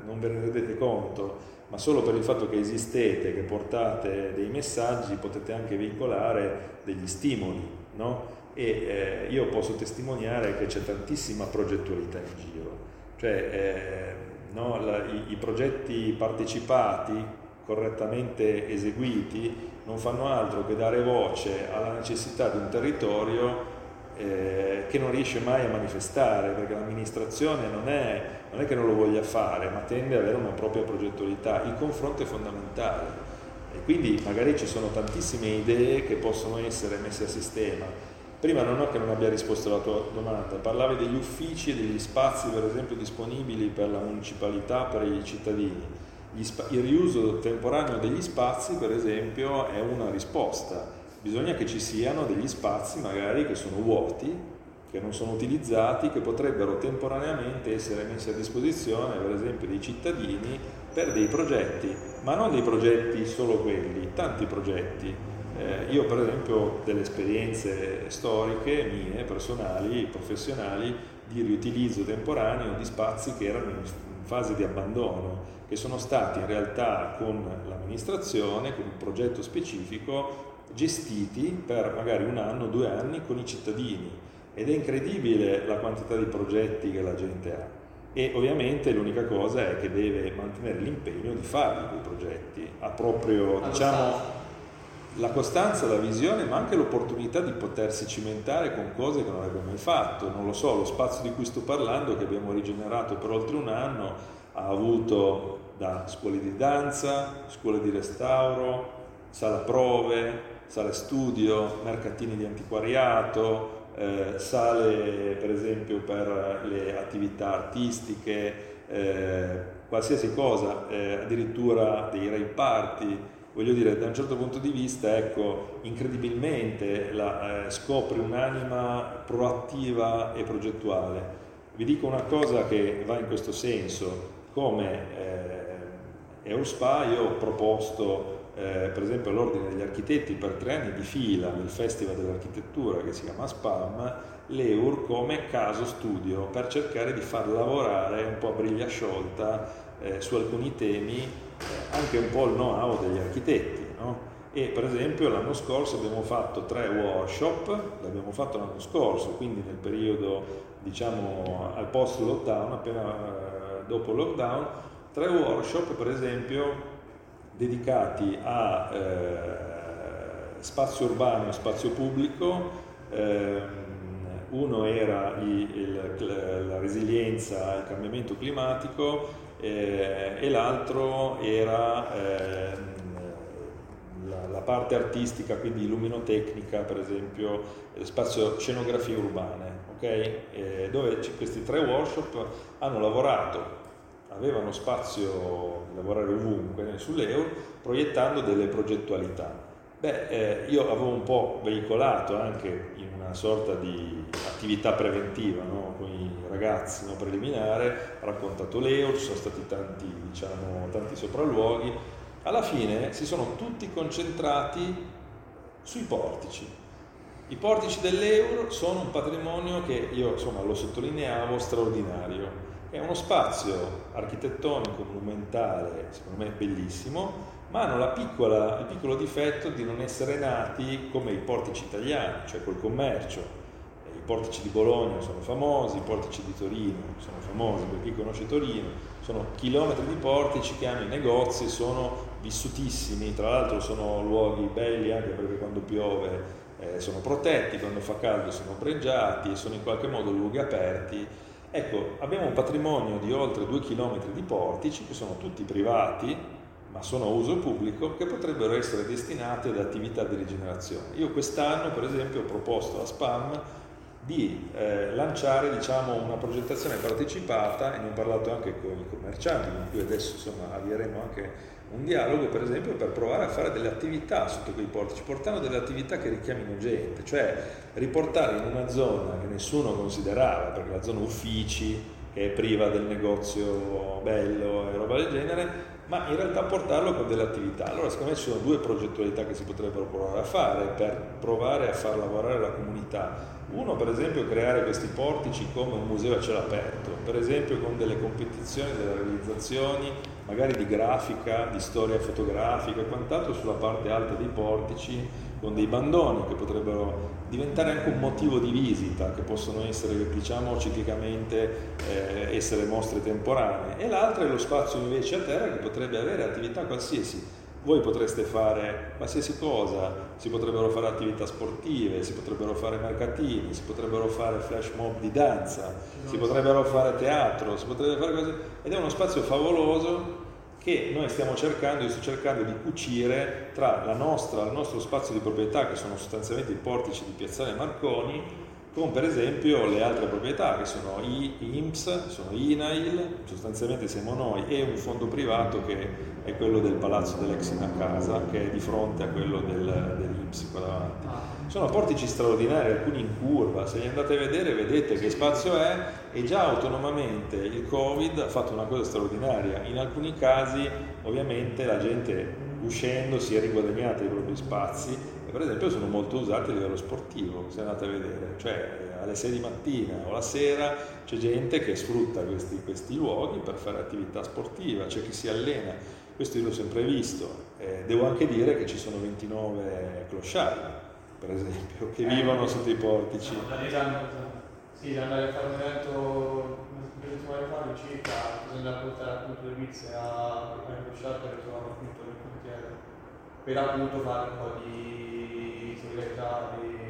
S2: non ve ne rendete conto, ma solo per il fatto che esistete, che portate dei messaggi, potete anche vincolare degli stimoli, no? E eh, io posso testimoniare che c'è tantissima progettualità in giro, cioè eh, no, la, i, i progetti partecipati correttamente eseguiti non fanno altro che dare voce alla necessità di un territorio eh, che non riesce mai a manifestare, perché l'amministrazione non è, non è che non lo voglia fare, ma tende ad avere una propria progettualità. Il confronto è fondamentale e quindi magari ci sono tantissime idee che possono essere messe a sistema. Prima non ho che non abbia risposto alla tua domanda, parlavi degli uffici e degli spazi per esempio disponibili per la municipalità, per i cittadini il riuso temporaneo degli spazi, per esempio, è una risposta. Bisogna che ci siano degli spazi magari che sono vuoti, che non sono utilizzati, che potrebbero temporaneamente essere messi a disposizione, per esempio, dei cittadini per dei progetti, ma non dei progetti solo quelli, tanti progetti. Eh, io per esempio delle esperienze storiche mie, personali, professionali, di riutilizzo temporaneo di spazi che erano in fase di abbandono che sono stati in realtà con l'amministrazione, con un progetto specifico, gestiti per magari un anno, due anni con i cittadini. ed è incredibile la quantità di progetti che la gente ha. E ovviamente l'unica cosa è che deve mantenere l'impegno di farli quei progetti, ha proprio diciamo, la costanza, la visione, ma anche l'opportunità di potersi cimentare con cose che non avrebbe mai fatto. Non lo so, lo spazio di cui sto parlando, che abbiamo rigenerato per oltre un anno, ha avuto da scuole di danza, scuole di restauro, sala prove, sale studio, mercatini di antiquariato, eh, sale per esempio per le attività artistiche, eh, qualsiasi cosa, eh, addirittura dei rave party. Voglio dire, da un certo punto di vista, ecco, incredibilmente la, eh, scopri un'anima proattiva e progettuale. Vi dico una cosa che va in questo senso, come eh, Eurospa io ho proposto eh, per esempio all'Ordine degli Architetti per tre anni di fila nel Festival dell'Architettura che si chiama SPAM, l'EUR come caso studio per cercare di far lavorare un po' a briglia sciolta eh, su alcuni temi anche un po' il know-how degli architetti. No? E per esempio l'anno scorso abbiamo fatto tre workshop, l'abbiamo fatto l'anno scorso, quindi nel periodo diciamo al post lockdown, appena eh, dopo lockdown, tre workshop per esempio dedicati a eh, spazio urbano e spazio pubblico. Eh, uno era il, il, la resilienza al cambiamento climatico eh, e l'altro era ehm, la, la, parte artistica, quindi luminotecnica, per esempio, spazio scenografie urbane, okay? Eh, dove questi tre workshop hanno lavorato avevano spazio di lavorare ovunque sull'EUR proiettando delle progettualità. Beh, eh, io avevo un po' veicolato anche una sorta di attività preventiva no? con i ragazzi no? preliminare, raccontato l'EUR, ci sono stati tanti, diciamo, tanti sopralluoghi, alla fine si sono tutti concentrati sui portici. I portici dell'Euro sono un patrimonio che io insomma, lo sottolineavo straordinario è uno spazio architettonico, monumentale, secondo me bellissimo, ma hanno piccola, il piccolo difetto di non essere nati come i portici italiani, cioè col commercio. I portici di Bologna sono famosi, i portici di Torino sono famosi per chi conosce Torino, sono chilometri di portici che hanno i negozi, sono vissutissimi, tra l'altro sono luoghi belli anche perché quando piove eh, sono protetti, quando fa caldo sono pregiati, sono in qualche modo luoghi aperti Ecco, abbiamo un patrimonio di oltre due chilometri di portici che sono tutti privati, ma sono a uso pubblico, che potrebbero essere destinati ad attività di rigenerazione. Io quest'anno, per esempio, ho proposto a SPAM di eh, lanciare diciamo, una progettazione partecipata, e ne ho parlato anche con i commercianti, con cui adesso insomma, avvieremo anche un dialogo per esempio per provare a fare delle attività sotto quei portici, portando delle attività che richiamino gente, cioè riportare in una zona che nessuno considerava, perché la zona uffici, che è priva del negozio bello e roba del genere, ma in realtà portarlo con delle attività. Allora secondo me ci sono due progettualità che si potrebbero provare a fare per provare a far lavorare la comunità. Uno per esempio creare questi portici come un museo a cielo aperto, per esempio con delle competizioni, delle realizzazioni magari di grafica, di storia fotografica e quant'altro sulla parte alta dei portici con dei bandoni che potrebbero diventare anche un motivo di visita, che possono essere, diciamo, ciclicamente eh, essere mostre temporanee. E l'altra è lo spazio invece a terra che potrebbe avere attività qualsiasi. Voi potreste fare qualsiasi cosa, si potrebbero fare attività sportive, si potrebbero fare mercatini, si potrebbero fare flash mob di danza, si potrebbero fare teatro, si potrebbero fare cose ed è uno spazio favoloso che noi stiamo cercando, io sto cercando di cucire tra nostra, il nostro spazio di proprietà, che sono sostanzialmente i portici di Piazzale Marconi, con per esempio le altre proprietà che sono IMSS, sono INAIL, sostanzialmente siamo noi, e un fondo privato che è quello del Palazzo dell'Ex Casa, che è di fronte a quello del, dell'IMSS qua davanti. Sono portici straordinari, alcuni in curva, se li andate a vedere vedete che spazio è. E già autonomamente il Covid ha fatto una cosa straordinaria. In alcuni casi ovviamente la gente uscendo si è riguadagnata i propri spazi. Per esempio sono molto usati a livello sportivo, se andate a vedere, cioè alle 6 di mattina o la sera c'è gente che sfrutta questi, questi luoghi per fare attività sportiva, c'è chi si allena, questo io l'ho sempre visto. Eh, devo anche dire che ci sono 29 clochard, per esempio, che vivono sotto i portici.
S3: Sì, andare a fare un evento una settimana fa circa, bisogna portare appunto le pizze a Crociata che trovano appunto nel quartiere, per appunto fare un po' di solidarietà, di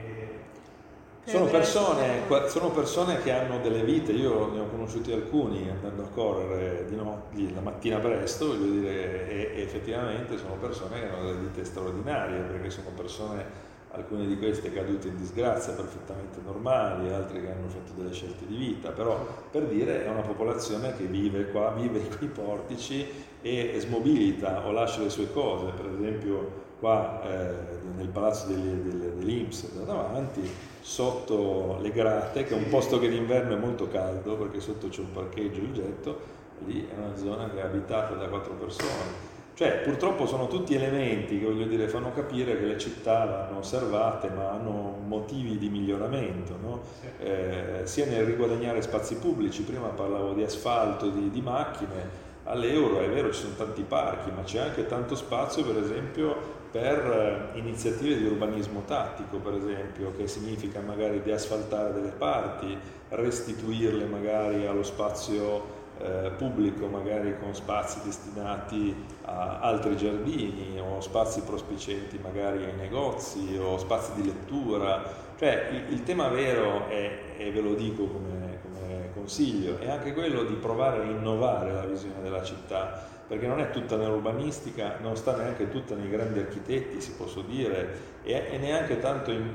S2: sono persone, sono persone, che hanno delle vite, io ne ho conosciuti alcuni andando a correre di notte, la mattina presto, voglio dire, e, e effettivamente sono persone che hanno delle vite straordinarie, perché sono persone alcune di queste cadute in disgrazia perfettamente normali, altre che hanno fatto delle scelte di vita, però per dire è una popolazione che vive qua, vive in quei portici e smobilita o lascia le sue cose, per esempio qua eh, nel palazzo dell'Inps da davanti sotto le grate, che è un posto che d'inverno è molto caldo perché sotto c'è un parcheggio, il getto, lì è una zona che è abitata da quattro persone. Cioè, purtroppo sono tutti elementi che voglio dire, fanno capire che le città vanno osservate, ma hanno motivi di miglioramento, no? eh, sia nel riguadagnare spazi pubblici, prima parlavo di asfalto, di, di macchine, all'euro è vero ci sono tanti parchi, ma c'è anche tanto spazio per esempio per eh, iniziative di urbanismo tattico, per esempio, che significa magari deasfaltare delle parti, restituirle magari allo spazio eh, pubblico, magari con spazi destinati a altri giardini o spazi prospicenti magari ai negozi o spazi di lettura. Cioè il, il tema vero è, e ve lo dico come, come consiglio, è anche quello di provare a innovare la visione della città perché non è tutta nell'urbanistica, non sta neanche tutta nei grandi architetti, si può dire, e, e neanche tanto in,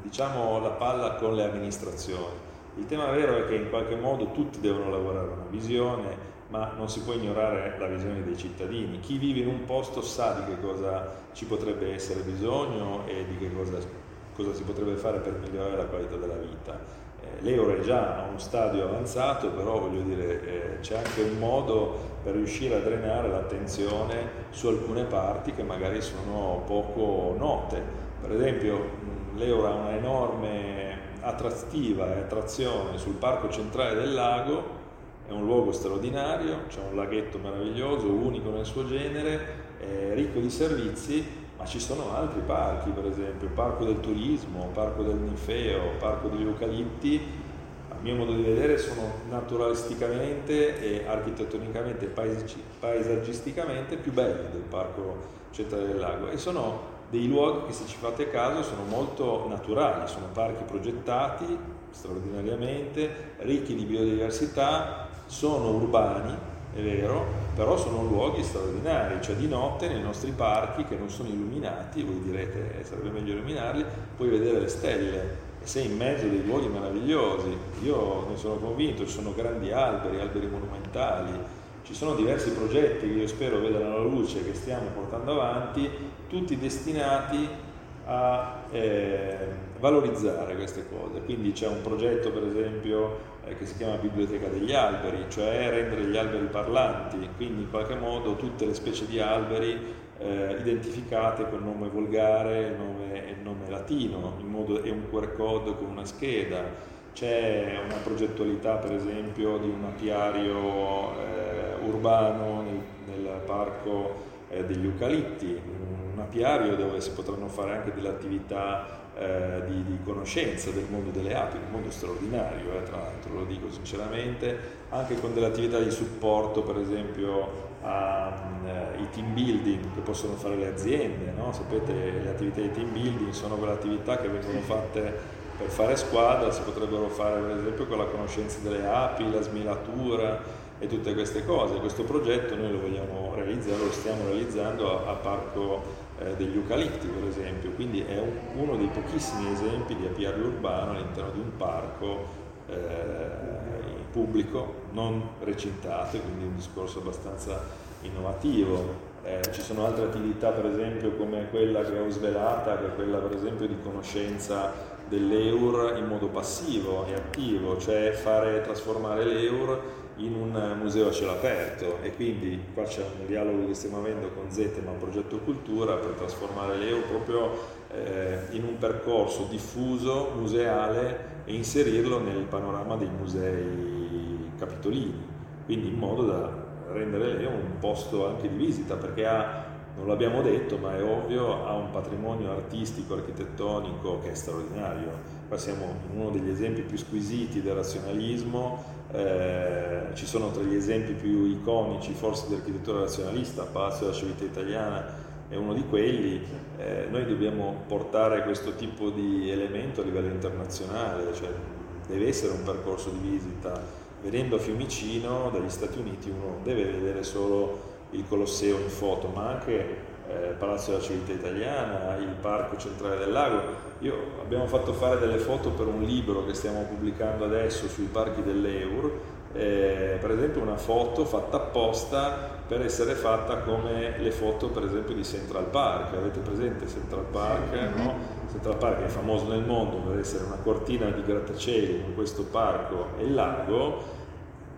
S2: diciamo, la palla con le amministrazioni. Il tema vero è che in qualche modo tutti devono lavorare una visione, ma non si può ignorare la visione dei cittadini. Chi vive in un posto sa di che cosa ci potrebbe essere bisogno e di che cosa, cosa si potrebbe fare per migliorare la qualità della vita l'euro è già a uno stadio avanzato, però voglio dire eh, c'è anche un modo per riuscire a drenare l'attenzione su alcune parti che magari sono poco note. Per esempio l'euro ha una enorme attrattiva e attrazione sul parco centrale del lago, è un luogo straordinario, c'è un laghetto meraviglioso, unico nel suo genere, ricco di servizi ma ci sono altri parchi, per esempio il Parco del Turismo, Parco del Ninfeo, Parco degli Eucalipti, a mio modo di vedere sono naturalisticamente e architettonicamente paesaggisticamente più belli del Parco Centrale del Lago e sono dei luoghi che se ci fate caso sono molto naturali, sono parchi progettati straordinariamente, ricchi di biodiversità, sono urbani è vero, però sono luoghi straordinari, cioè di notte nei nostri parchi che non sono illuminati, voi direte eh, sarebbe meglio illuminarli, puoi vedere le stelle e sei in mezzo a dei luoghi meravigliosi. Io ne sono convinto, ci sono grandi alberi, alberi monumentali, ci sono diversi progetti che io spero vedano la luce che stiamo portando avanti, tutti destinati a eh, valorizzare queste cose. Quindi c'è un progetto per esempio eh, che si chiama Biblioteca degli alberi, cioè rendere gli alberi parlanti, quindi in qualche modo tutte le specie di alberi eh, identificate con nome volgare il nome, nome latino, in modo, e un QR code con una scheda. C'è una progettualità per esempio di un apiario eh, urbano nel, nel parco eh, degli eucalipti, un apiario dove si potranno fare anche delle attività eh, di, di, conoscenza del mondo delle api, un mondo straordinario, eh, tra l'altro lo dico sinceramente, anche con delle attività di supporto per esempio ai uh, team building che possono fare le aziende, no? sapete le attività di team building sono quelle attività che vengono fatte per fare squadra, si potrebbero fare per esempio con la conoscenza delle api, la smilatura, e tutte queste cose. Questo progetto noi lo vogliamo realizzare, lo stiamo realizzando a, a Parco eh, degli Eucalipti per esempio, quindi è un, uno dei pochissimi esempi di apiario urbano all'interno di un parco eh, pubblico, non recintato, quindi un discorso abbastanza innovativo. Eh, ci sono altre attività per esempio come quella che ho svelata, che è quella per esempio di conoscenza dell'EUR in modo passivo e attivo, cioè fare trasformare l'EUR in un museo a cielo aperto e quindi qua c'è un dialogo che stiamo avendo con Zetema, Progetto Cultura, per trasformare l'EU proprio eh, in un percorso diffuso, museale e inserirlo nel panorama dei musei capitolini, quindi in modo da rendere l'EU un posto anche di visita perché ha non l'abbiamo detto, ma è ovvio, ha un patrimonio artistico, architettonico che è straordinario. Qua siamo in uno degli esempi più squisiti del razionalismo, eh, ci sono tra gli esempi più iconici forse dell'architettura razionalista, Palazzo della Civiltà Italiana è uno di quelli, eh, noi dobbiamo portare questo tipo di elemento a livello internazionale, cioè deve essere un percorso di visita. Venendo a Fiumicino dagli Stati Uniti uno deve vedere solo il Colosseo in foto, ma anche eh, Palazzo della Civiltà Italiana, il Parco Centrale del Lago. Io, abbiamo fatto fare delle foto per un libro che stiamo pubblicando adesso sui parchi dell'Eur, eh, per esempio una foto fatta apposta per essere fatta come le foto per esempio di Central Park, avete presente Central Park? No? Central Park è famoso nel mondo per essere una cortina di grattacieli con questo parco e il lago,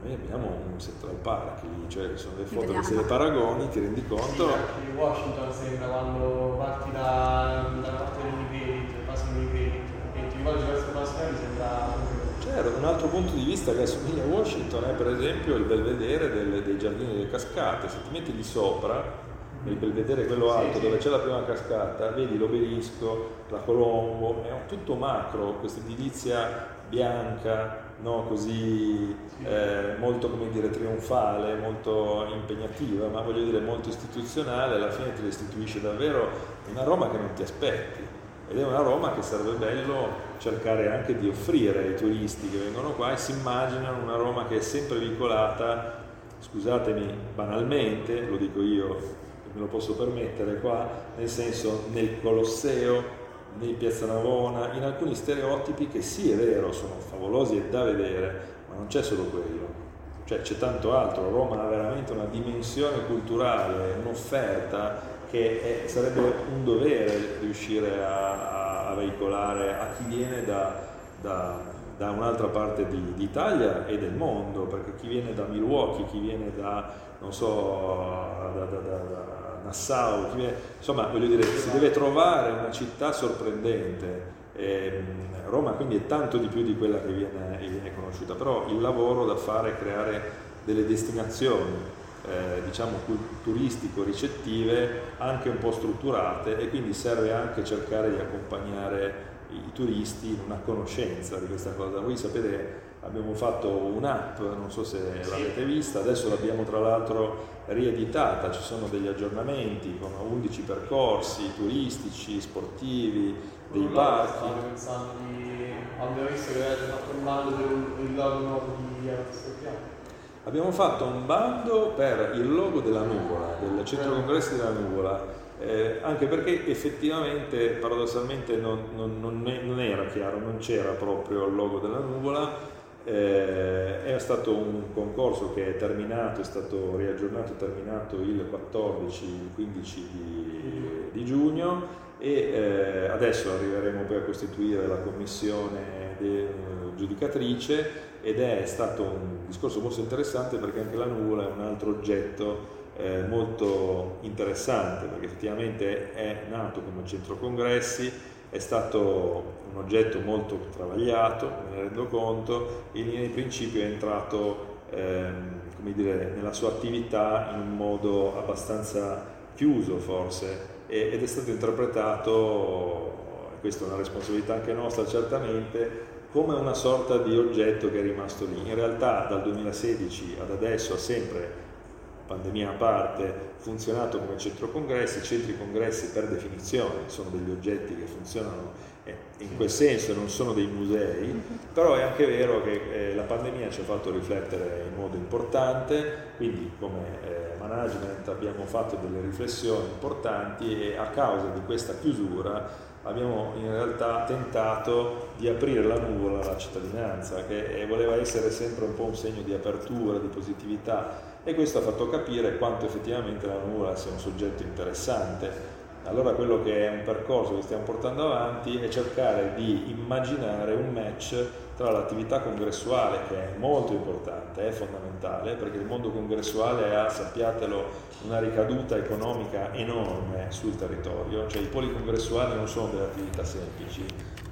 S2: noi abbiamo un Central Park lì, cioè sono le foto che se le paragoni ti rendi conto.
S3: Sì, Washington sembra quando parti da, dalla parte dell'Univerit, passi l'Univerit, e ti rivolgi verso Barcellona sembra
S2: Certo, un altro punto di vista che assomiglia a Washington è per esempio il belvedere del, dei giardini delle cascate, se ti metti di sopra, il belvedere quello alto dove c'è la prima cascata, vedi l'obelisco, la Colombo, è tutto macro, questa edilizia bianca, no, così eh, molto come dire, trionfale, molto impegnativa, ma voglio dire molto istituzionale, alla fine ti restituisce davvero una Roma che non ti aspetti. Ed è una Roma che sarebbe bello cercare anche di offrire ai turisti che vengono qua e si immaginano una Roma che è sempre vincolata, scusatemi banalmente, lo dico io, me lo posso permettere qua, nel senso nel Colosseo, di Piazza Navona, in alcuni stereotipi che sì è vero, sono favolosi e da vedere, ma non c'è solo quello. Cioè c'è tanto altro, Roma ha veramente una dimensione culturale, un'offerta che è, sarebbe un dovere riuscire a, a, veicolare a chi viene da, da, da un'altra parte di, d'Italia e del mondo, perché chi viene da Milwaukee, chi viene da, non so, da, da Nassau, insomma voglio dire, si deve trovare una città sorprendente. Eh, Roma quindi è tanto di più di quella che viene, viene conosciuta, però il lavoro da fare è creare delle destinazioni eh, diciamo turistico-ricettive anche un po' strutturate e quindi serve anche cercare di accompagnare i turisti in una conoscenza di questa cosa. Voi sapete abbiamo fatto un'app, non so se sì. l'avete vista, adesso l'abbiamo tra l'altro rieditata, ci sono degli aggiornamenti con 11 percorsi turistici, sportivi, dei parchi.
S3: Stavo pensando di... abbiamo visto che avete fatto un bando per il logo nuovo di Autostrade.
S2: Abbiamo fatto un bando per il logo della nuvola, del centro congressi della nuvola, eh, anche perché effettivamente paradossalmente non, non, non, era chiaro, non c'era proprio il logo della nuvola eh, è stato un concorso che è terminato, è stato riaggiornato e terminato il 14, il 15 di, di giugno e eh, adesso arriveremo poi a costituire la commissione de, giudicatrice ed è stato un discorso molto interessante perché anche la nuvola è un altro oggetto eh, molto interessante perché effettivamente è nato come centro congressi, è stato un oggetto molto travagliato, me ne rendo conto, in linea di principio è entrato ehm, dire, nella sua attività in un modo abbastanza chiuso forse ed è stato interpretato, e questa è una responsabilità anche nostra certamente, come una sorta di oggetto che è rimasto lì. In realtà dal 2016 ad adesso ha sempre pandemia a parte, funzionato come centro congressi, i centri congressi per definizione sono degli oggetti che funzionano in quel senso non sono dei musei, però è anche vero che eh, la pandemia ci ha fatto riflettere in modo importante, quindi come eh, management abbiamo fatto delle riflessioni importanti e a causa di questa chiusura abbiamo in realtà tentato di aprire la nuvola alla cittadinanza, che eh, voleva essere sempre un po' un segno di apertura, di positività e questo ha fatto capire quanto effettivamente la nuvola sia un soggetto interessante. Allora quello che è un percorso che stiamo portando avanti è cercare di immaginare un match tra l'attività congressuale che è molto importante, è fondamentale, perché il mondo congressuale ha, sappiatelo, una ricaduta economica enorme sul territorio, cioè i poli congressuali non sono delle attività semplici.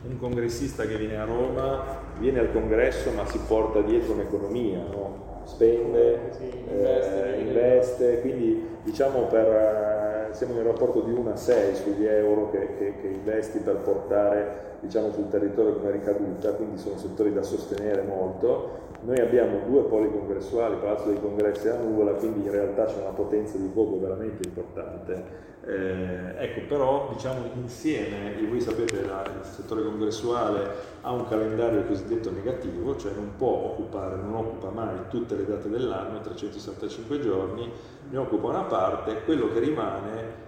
S2: Un congressista che viene a Roma viene al congresso ma si porta dietro un'economia, no? Spende, eh, investe, quindi diciamo per, siamo in un rapporto di 1 a 6 sugli euro che, che, che investi per portare diciamo, sul territorio come ricaduta, quindi sono settori da sostenere molto. Noi abbiamo due poli congressuali, Palazzo dei Congressi e la Nuvola, quindi in realtà c'è una potenza di fuoco veramente importante. Eh, ecco, però diciamo insieme, e voi sapete la, il settore congressuale ha un calendario cosiddetto negativo, cioè non può occupare, non occupa mai tutte le date dell'anno, 365 giorni, ne occupa una parte, quello che rimane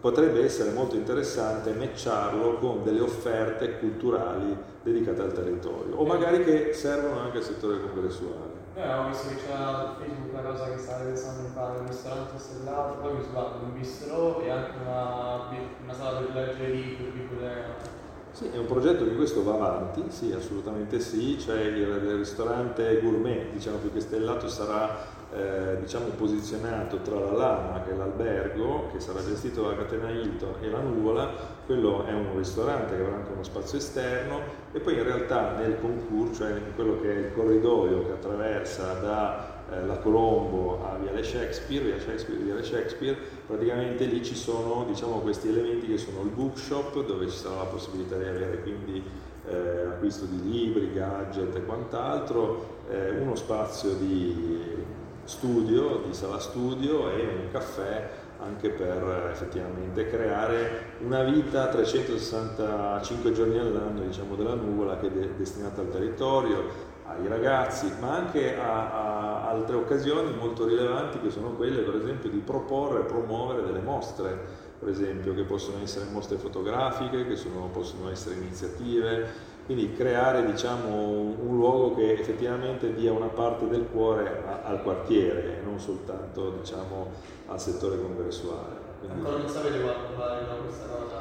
S2: potrebbe essere molto interessante matcharlo con delle offerte culturali dedicate al territorio o magari che servono anche al settore congressuale.
S3: Noi abbiamo visto che c'era Facebook una cosa che stava pensando di fare, un ristorante stellato, poi mi sbaglio, un bistro e anche una, una sala per leggere libri, biblioteca.
S2: Sì, è un progetto che questo va avanti, sì, assolutamente sì, cioè il, il ristorante gourmet, diciamo più che stellato, sarà eh, diciamo posizionato tra la Lama, che è l'albergo, che sarà gestito dalla catena Hilton, e la Nuvola, quello è un ristorante che avrà anche uno spazio esterno e poi in realtà nel concorso, cioè in quello che è il corridoio che attraversa da eh, la Colombo a Viale Shakespeare, Via Shakespeare, Viale Shakespeare, praticamente lì ci sono diciamo, questi elementi che sono il bookshop dove ci sarà la possibilità di avere quindi eh, acquisto di libri, gadget e quant'altro, eh, uno spazio di studio, di sala studio e un caffè anche per effettivamente creare una vita 365 giorni all'anno diciamo, della nuvola che è destinata al territorio, ai ragazzi, ma anche a, a, altre occasioni molto rilevanti che sono quelle per esempio di proporre e promuovere delle mostre, per esempio che possono essere mostre fotografiche, che sono, possono essere iniziative, quindi creare diciamo, un luogo che effettivamente dia una parte del cuore a, al quartiere e non soltanto diciamo, al settore congressuale.
S3: Quindi, Ancora non sapete quando questa cosa?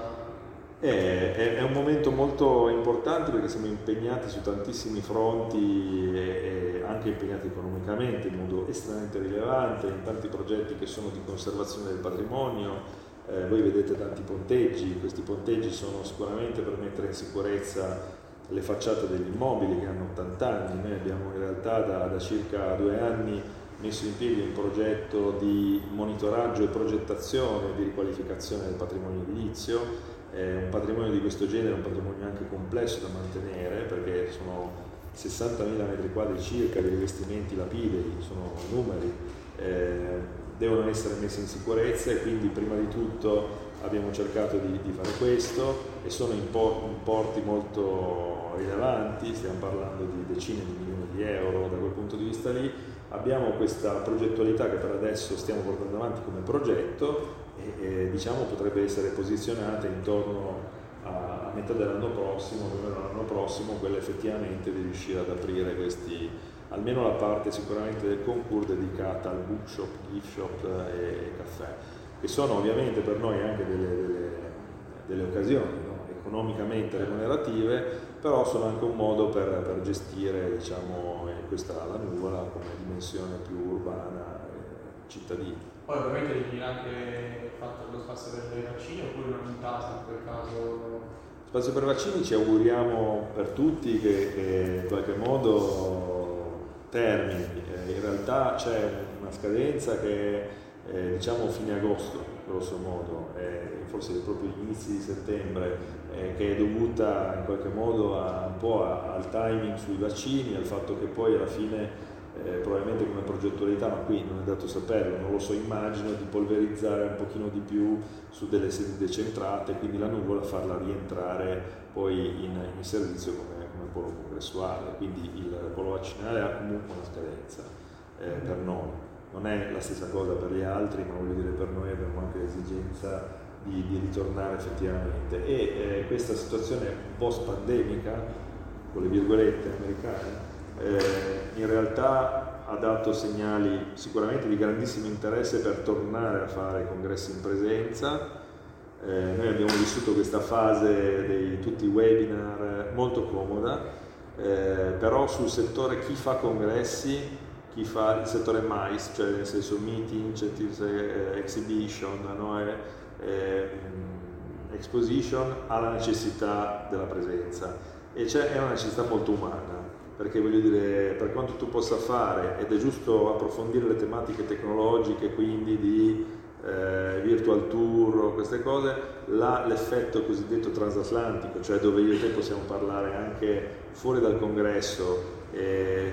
S2: È, è, è, un momento molto importante perché siamo impegnati su tantissimi fronti e, e, anche impegnati economicamente in modo estremamente rilevante in tanti progetti che sono di conservazione del patrimonio. Eh, voi vedete tanti ponteggi, questi ponteggi sono sicuramente per mettere in sicurezza le facciate degli immobili che hanno 80 anni, noi abbiamo in realtà da, da circa due anni messo in piedi un progetto di monitoraggio e progettazione di riqualificazione del patrimonio edilizio. Eh, un patrimonio di questo genere è un patrimonio anche complesso da mantenere perché sono 60.000 metri quadri circa di rivestimenti lapidei, sono numeri, eh, devono essere messi in sicurezza e quindi prima di tutto abbiamo cercato di, di fare questo e sono importi molto rilevanti, stiamo parlando di decine di milioni di euro da quel punto di vista lì. Abbiamo questa progettualità che per adesso stiamo portando avanti come progetto e, e diciamo potrebbe essere posizionata intorno a, metà dell'anno prossimo, meno l'anno prossimo, quella effettivamente di riuscire ad aprire questi, almeno la parte sicuramente del concours dedicata al bookshop, gift shop e, e caffè che sono ovviamente per noi anche delle, delle, delle occasioni no? economicamente remunerative, però sono anche un modo per, per gestire diciamo, questa la nuvola come dimensione più urbana e cittadina.
S3: Poi ovviamente devi anche fatto lo spazio per i vaccini oppure non casa in quel caso?
S2: Spazio per vaccini ci auguriamo per tutti che, che in qualche modo termini. Eh, in realtà c'è una scadenza che eh, diciamo fine agosto, grosso modo, eh, forse proprio gli inizi di settembre, eh, che è dovuta in qualche modo a, un po' a, al timing sui vaccini, al fatto che poi alla fine eh, probabilmente come progettualità, ma qui non è dato saperlo, non lo so, immagino di polverizzare un pochino di più su delle sedi decentrate, quindi la nuvola farla rientrare poi in, in servizio come, come, polo congressuale, quindi il polo vaccinale ha comunque una scadenza eh, per noi. Non è la stessa cosa per gli altri, ma voglio dire per noi abbiamo anche l'esigenza di, di ritornare effettivamente. E eh, questa situazione post-pandemica, con le virgolette americane, eh, in realtà ha dato segnali sicuramente di grandissimo interesse per tornare a fare congressi in presenza. Eh, noi abbiamo vissuto questa fase di tutti i webinar molto comoda, eh, però sul settore chi fa congressi chi fa il settore MICE, cioè nel senso meeting, incentives, eh, exhibition, no? E, eh, exposition, ha la necessità della presenza. E è una necessità molto umana perché voglio dire, per quanto tu possa fare, ed è giusto approfondire le tematiche tecnologiche, quindi di eh, virtual tour, queste cose, la, l'effetto cosiddetto transatlantico, cioè dove io e te possiamo parlare anche fuori dal congresso, eh,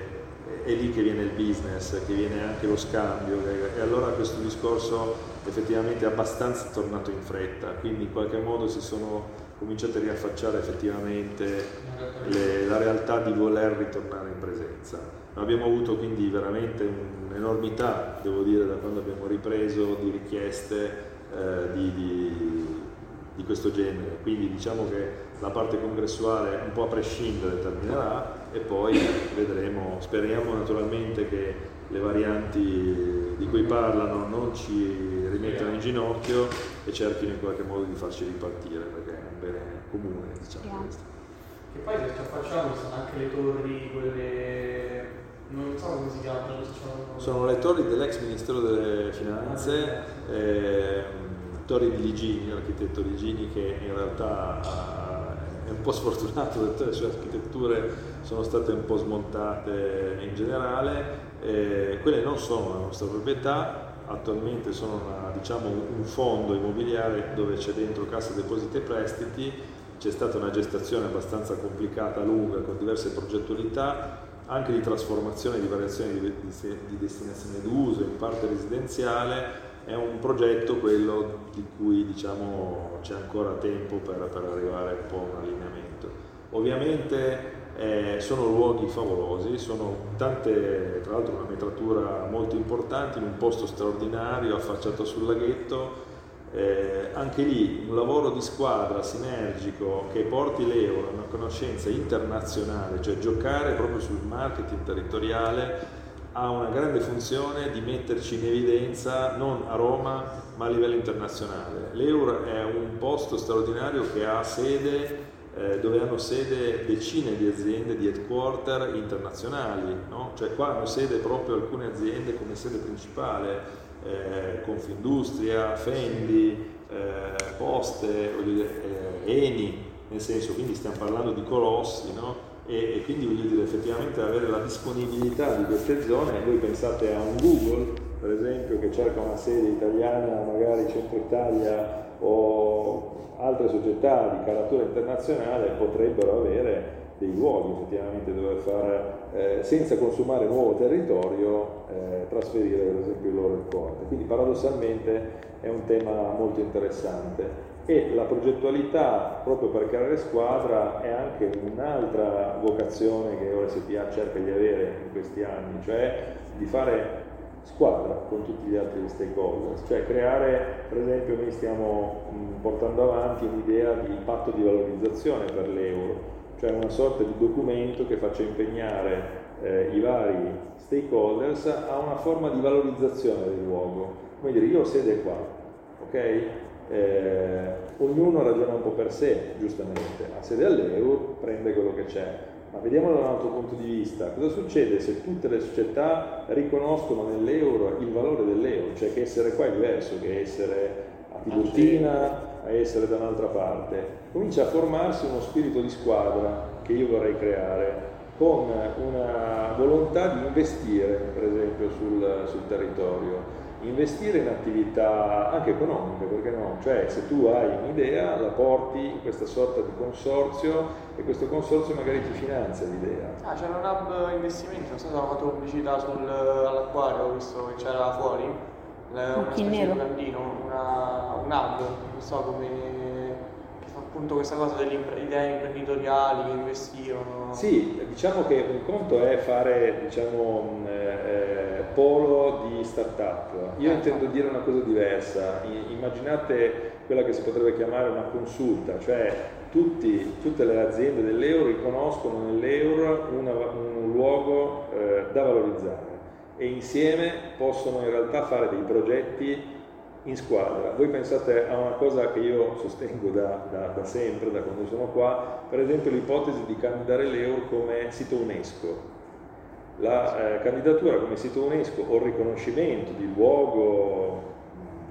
S2: è lì che viene il business, che viene anche lo scambio e allora questo discorso effettivamente è abbastanza tornato in fretta, quindi in qualche modo si sono cominciate a riaffacciare effettivamente le, la realtà di voler ritornare in presenza. Abbiamo avuto quindi veramente un'enormità, devo dire, da quando abbiamo ripreso di richieste eh, di, di, di questo genere, quindi diciamo che la parte congressuale un po' a prescindere terminerà e poi vedremo, speriamo naturalmente che le varianti di cui parlano non ci rimettano in ginocchio e cerchino in qualche modo di farci ripartire perché è un bene comune diciamo
S3: Che poi se ci affacciamo sono anche le torri, quelle non so come si chiamano.
S2: Sono le torri dell'ex Ministero delle Finanze, eh, torri di Ligini, l'architetto Ligini che in realtà ha, è un po' sfortunato perché le sue architetture sono state un po' smontate in generale, eh, quelle non sono la nostra proprietà, attualmente sono una, diciamo, un fondo immobiliare dove c'è dentro cassa depositi e prestiti, c'è stata una gestazione abbastanza complicata, lunga, con diverse progettualità, anche di trasformazione di variazioni di, di, di destinazione d'uso, in parte residenziale, è un progetto quello di cui diciamo, c'è ancora tempo per, per, arrivare un po' a un allineamento. Ovviamente eh, sono luoghi favolosi, sono tante, tra l'altro una metratura molto importante in un posto straordinario affacciato sul laghetto, eh, anche lì un lavoro di squadra sinergico che porti l'euro a una conoscenza internazionale, cioè giocare proprio sul marketing territoriale ha una grande funzione di metterci in evidenza non a Roma ma a livello internazionale. L'Euro è un posto straordinario che ha sede, eh, dove hanno sede decine di aziende di headquarter internazionali, no? cioè qua hanno sede proprio alcune aziende come sede principale, eh, Confindustria, Fendi, eh, Poste, dire, eh, Eni, nel senso quindi stiamo parlando di colossi, no? E, e, quindi voglio dire effettivamente avere la disponibilità di queste zone, voi pensate a un Google per esempio che cerca una sede italiana, magari Centro Italia o altre società di caratura internazionale potrebbero avere dei luoghi effettivamente dove fare, eh, senza consumare nuovo territorio, eh, trasferire per esempio il loro headquarter. Quindi paradossalmente è un tema molto interessante e la progettualità proprio per creare squadra è anche un'altra vocazione che OSPA cerca di avere in questi anni, cioè di fare squadra con tutti gli altri stakeholder, cioè creare, per esempio noi stiamo portando avanti un'idea di patto di valorizzazione per l'euro, cioè una sorta di documento che faccia impegnare eh, i vari stakeholders a una forma di valorizzazione del luogo. Come dire, io ho sede qua, ok? Eh, ognuno ragiona un po' per sé, giustamente, ha sede all'euro, prende quello che c'è. Ma vediamolo da un altro punto di vista, cosa succede se tutte le società riconoscono nell'euro il valore dell'euro, cioè che essere qua è diverso che essere a Tiburtina, a essere da un'altra parte. Comincia a formarsi uno spirito di squadra che io vorrei creare, con una volontà di investire, per esempio, sul, sul territorio investire in attività anche economiche, perché no? Cioè se tu hai un'idea la porti in questa sorta di consorzio e questo consorzio magari ti finanzia l'idea.
S3: Ah, c'era un hub investimenti, non so se hanno fatto pubblicità sul, all'acquario, ho visto che c'era fuori, una specie di locandino, una, un hub, non so come appunto questa cosa delle idee imprenditoriali che investivano.
S2: Sì, diciamo che un conto è fare diciamo, eh, polo di start-up. Io ecco. intendo dire una cosa diversa. immaginate quella che si potrebbe chiamare una consulta, cioè tutti, tutte le aziende dell'euro riconoscono nell'euro una, un luogo eh, da valorizzare e insieme possono in realtà fare dei progetti in squadra. Voi pensate a una cosa che io sostengo da, da, da sempre, da quando sono qua, per esempio l'ipotesi di candidare l'EUR come sito UNESCO. La eh, candidatura come sito UNESCO o il riconoscimento di luogo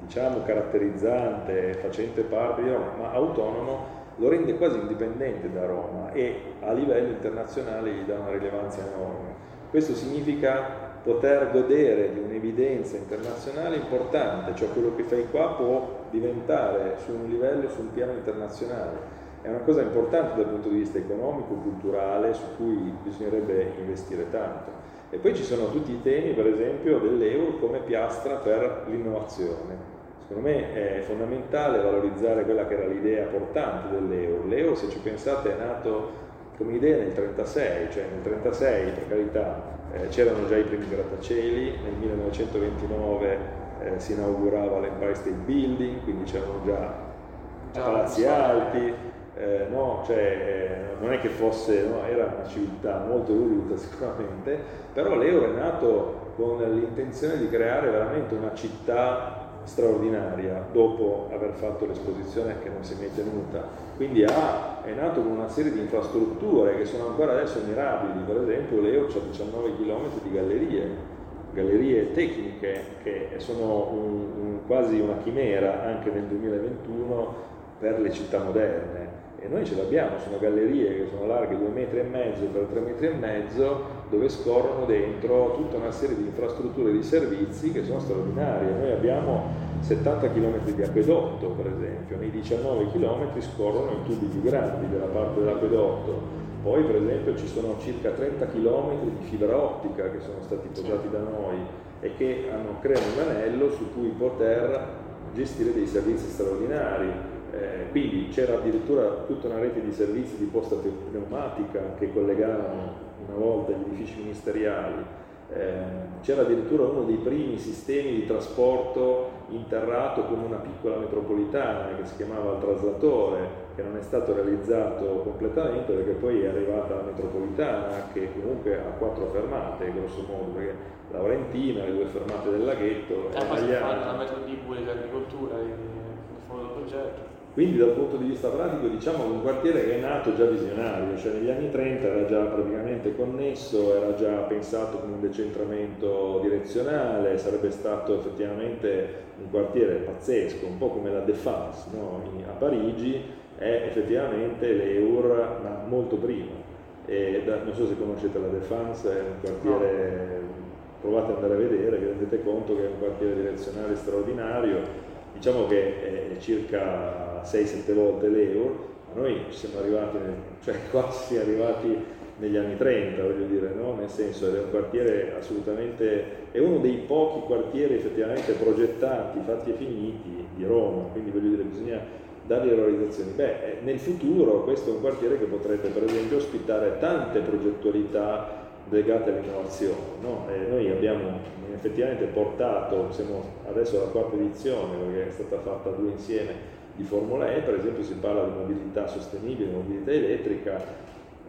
S2: diciamo caratterizzante, facente parte di Roma, ma autonomo, lo rende quasi indipendente da Roma e a livello internazionale gli dà una rilevanza enorme. Questo significa poter godere di un'evidenza internazionale importante, cioè quello che fai qua può diventare su un livello, su un piano internazionale. È una cosa importante dal punto di vista economico, culturale, su cui bisognerebbe investire tanto. E poi ci sono tutti i temi, per esempio, dell'euro come piastra per l'innovazione. Secondo me è fondamentale valorizzare quella che era l'idea portante dell'euro. L'euro, se ci pensate, è nato come idea nel 1936, cioè nel 1936, per carità, eh, c'erano già i primi grattacieli, nel 1929 eh, si inaugurava l'Empire State Building, quindi c'erano già, già palazzi alti, eh, no? cioè, eh, non è che fosse, no? era una civiltà molto evoluta sicuramente, però l'euro è nato con l'intenzione di creare veramente una città straordinaria dopo aver fatto l'esposizione che non si è mai tenuta. Quindi ha, è nato con una serie di infrastrutture che sono ancora adesso mirabili, per esempio l'EO ha 19 km di gallerie, gallerie tecniche che sono un, un, quasi una chimera anche nel 2021 per le città moderne e noi ce l'abbiamo, sono gallerie che sono larghe 2 metri e mezzo per 3 metri e mezzo, dove scorrono dentro tutta una serie di infrastrutture e di servizi che sono straordinarie. Noi abbiamo 70 km di acquedotto, per esempio, nei 19 km scorrono i tubi più grandi della parte dell'acquedotto. Poi, per esempio, ci sono circa 30 km di fibra ottica che sono stati posati da noi e che hanno, creano un anello su cui poter gestire dei servizi straordinari eh, quindi c'era addirittura tutta una rete di servizi di posta pneumatica che collegavano una volta gli edifici ministeriali, eh, c'era addirittura uno dei primi sistemi di trasporto interrato con una piccola metropolitana che si chiamava il traslatore, che non è stato realizzato completamente perché poi è arrivata la metropolitana che comunque ha quattro fermate grosso modo, perché Laurentina, le due fermate del laghetto,
S3: e la metro di agricoltura, il fondo del progetto.
S2: Quindi dal punto di vista pratico diciamo che un quartiere che è nato già visionario, cioè negli anni 30 era già praticamente connesso, era già pensato come un decentramento direzionale, sarebbe stato effettivamente un quartiere pazzesco, un po' come la Défense no? a Parigi, è effettivamente l'Eur ma molto prima. Da, non so se conoscete la Défense, è un quartiere, provate ad andare a vedere, vi rendete conto che è un quartiere direzionale straordinario, diciamo che è circa 6-7 volte l'euro, ma noi siamo arrivati, nel, cioè quasi arrivati negli anni 30, voglio dire, no? nel senso è un quartiere assolutamente, è uno dei pochi quartieri effettivamente progettati, fatti e finiti di Roma, quindi voglio dire bisogna dargli realizzazioni. Beh, eh, nel futuro questo è un quartiere che potrebbe per esempio ospitare tante progettualità legate all'innovazione. No? noi abbiamo effettivamente portato, siamo adesso alla quarta edizione perché è stata fatta due insieme di Formula E, per esempio si parla di mobilità sostenibile, mobilità elettrica,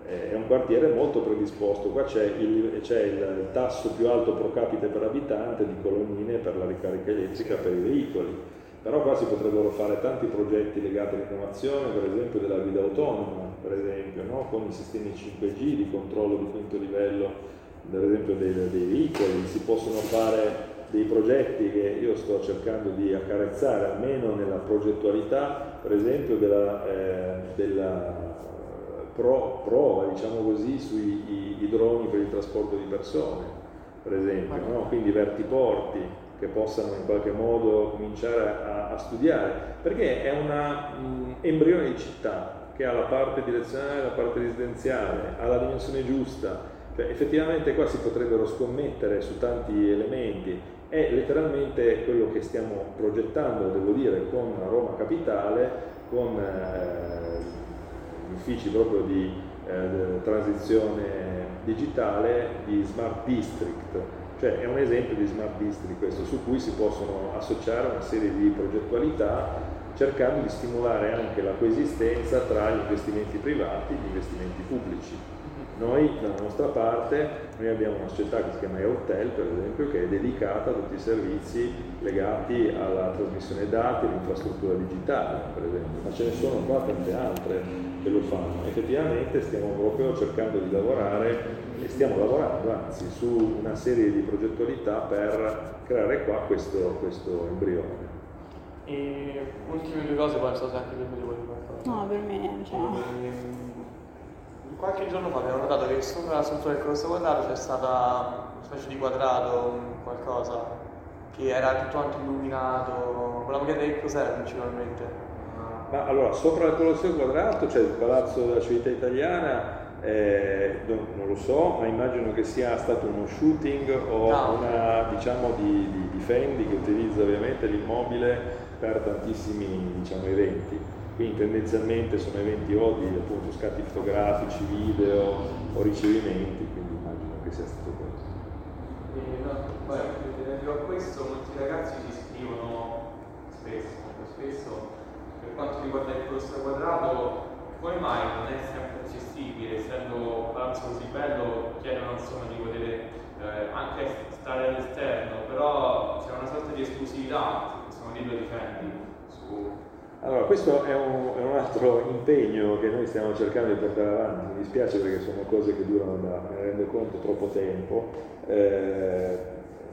S2: eh, è un quartiere molto predisposto, qua c'è il, c'è il tasso più alto pro capite per abitante di colonnine per la ricarica elettrica per i veicoli. Però qua si potrebbero fare tanti progetti legati all'innovazione, per esempio della guida autonoma, per esempio, no? con i sistemi 5G di controllo di quinto livello, per esempio dei, dei veicoli, si possono fare dei progetti che io sto cercando di accarezzare, almeno nella progettualità, per esempio della, eh, della pro, prova, diciamo così, sui i, i droni per il trasporto di persone, per esempio, no? quindi vertiporti che possano in qualche modo cominciare a, a studiare, perché è un mm, embrione di città che ha la parte direzionale, la parte residenziale, ha la dimensione giusta, cioè, effettivamente qua si potrebbero scommettere su tanti elementi, è letteralmente quello che stiamo progettando, devo dire, con Roma Capitale, con eh, uffici proprio di eh, transizione digitale di Smart District, cioè è un esempio di smart district questo, su cui si possono associare una serie di progettualità cercando di stimolare anche la coesistenza tra gli investimenti privati e gli investimenti pubblici. Noi, dalla nostra parte, noi abbiamo una società che si chiama Hotel, per esempio, che è dedicata a tutti i servizi legati alla trasmissione dati e all'infrastruttura digitale, per esempio, ma ce ne sono qua tante altre che lo fanno. Effettivamente stiamo proprio cercando di lavorare e stiamo lavorando anzi su una serie di progettualità per creare qua questo, questo embrione.
S3: E ultime due cose, poi so se anche me vuoi fare.
S4: No, per me. Cioè...
S3: E, qualche giorno fa abbiamo notato che sopra la struttura del colosso quadrato c'è stata una specie di quadrato, qualcosa, che era tutto anche illuminato. Volevamo chiedere che cos'era principalmente.
S2: Ma allora, sopra il Colosseo Quadrato c'è il Palazzo della Civiltà Italiana, eh, non, non, lo so, ma immagino che sia stato uno shooting o no. una, diciamo, di, di, di Fendi che utilizza ovviamente l'immobile per tantissimi diciamo, eventi. Quindi tendenzialmente sono eventi o di appunto, scatti fotografici, video o ricevimenti, quindi immagino che sia stato questo.
S3: Eh, no, beh, a questo molti ragazzi ci scrivono spesso, spesso per quanto riguarda il costo quadrato, come mai non è sempre accessibile, essendo palazzo così bello, chiedono insomma di poter eh, anche stare all'esterno, però c'è una sorta di esclusività, questo modello difendi su...
S2: Allora, questo è un, è un, altro impegno che noi stiamo cercando di portare avanti, mi dispiace perché sono cose che durano da, me rendo conto, troppo tempo. Eh,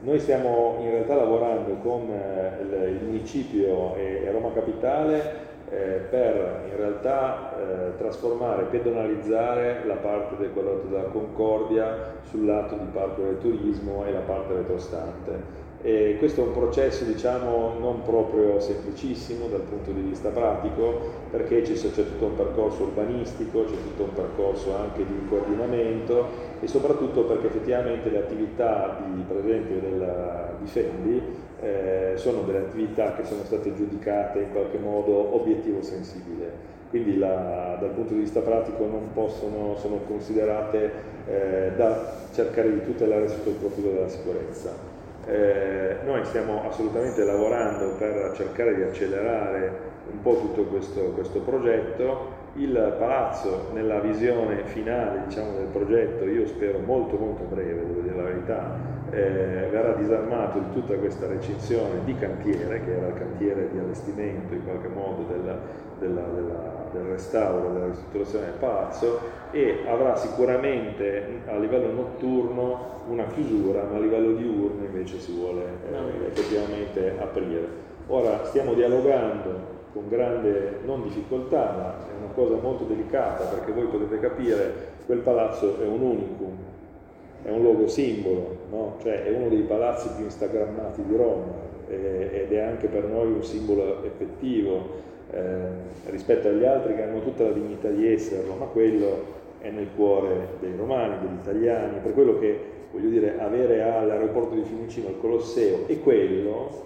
S2: noi stiamo in realtà lavorando con eh, il, il municipio e, e Roma Capitale eh, per in realtà eh, trasformare, pedonalizzare la parte del quadrato della Concordia sul lato di Parco del Turismo e la parte retrostante. E questo è un processo diciamo non proprio semplicissimo dal punto di vista pratico perché c'è, tutto un percorso urbanistico, c'è tutto un percorso anche di coordinamento e soprattutto perché effettivamente le attività di, per della, di Fendi eh, sono delle attività che sono state giudicate in qualche modo obiettivo sensibile, quindi la, dal punto di vista pratico non possono, sono considerate eh, da cercare di tutelare sotto il profilo della sicurezza. Eh, noi stiamo assolutamente lavorando per cercare di accelerare un po' tutto questo, questo progetto. Il palazzo nella visione finale diciamo, del progetto, io spero molto molto breve, devo dire la verità, eh, verrà disarmato di tutta questa recinzione di cantiere, che era il cantiere di allestimento in qualche modo della, della, della, del restauro, della ristrutturazione del palazzo e avrà sicuramente a livello notturno una chiusura, ma a livello diurno invece si vuole eh, effettivamente aprire. Ora stiamo dialogando con grande non difficoltà, ma è una cosa molto delicata perché voi potete capire quel palazzo è un unicum, è un logo simbolo, no? cioè è uno dei palazzi più instagrammati di Roma eh, ed è anche per noi un simbolo effettivo eh, rispetto agli altri che hanno tutta la dignità di esserlo, ma quello è nel cuore dei romani, degli italiani, per quello che voglio dire avere all'aeroporto di Fiumicino il Colosseo e quello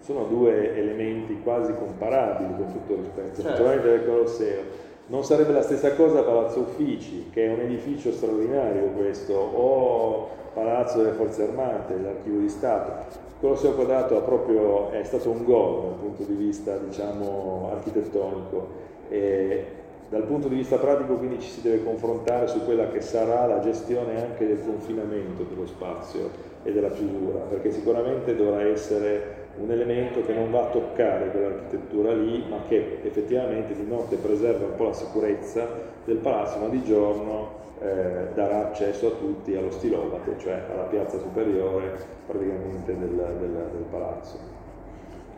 S2: sono due elementi quasi comparabili con tutto rispetto, certo. del Colosseo. Non sarebbe la stessa cosa Palazzo Uffici, che è un edificio straordinario questo, o Palazzo delle Forze Armate, l'Archivio di Stato. Colosseo Quadrato proprio, è stato un gol dal punto di vista diciamo, architettonico. E dal punto di vista pratico quindi ci si deve confrontare su quella che sarà la gestione anche del confinamento dello spazio e della chiusura, perché sicuramente dovrà essere un elemento che non va a toccare quell'architettura lì, ma che effettivamente di notte preserva un po' la sicurezza del palazzo, ma di giorno eh, darà accesso a tutti allo stilobate, cioè alla piazza superiore praticamente del, del, del palazzo.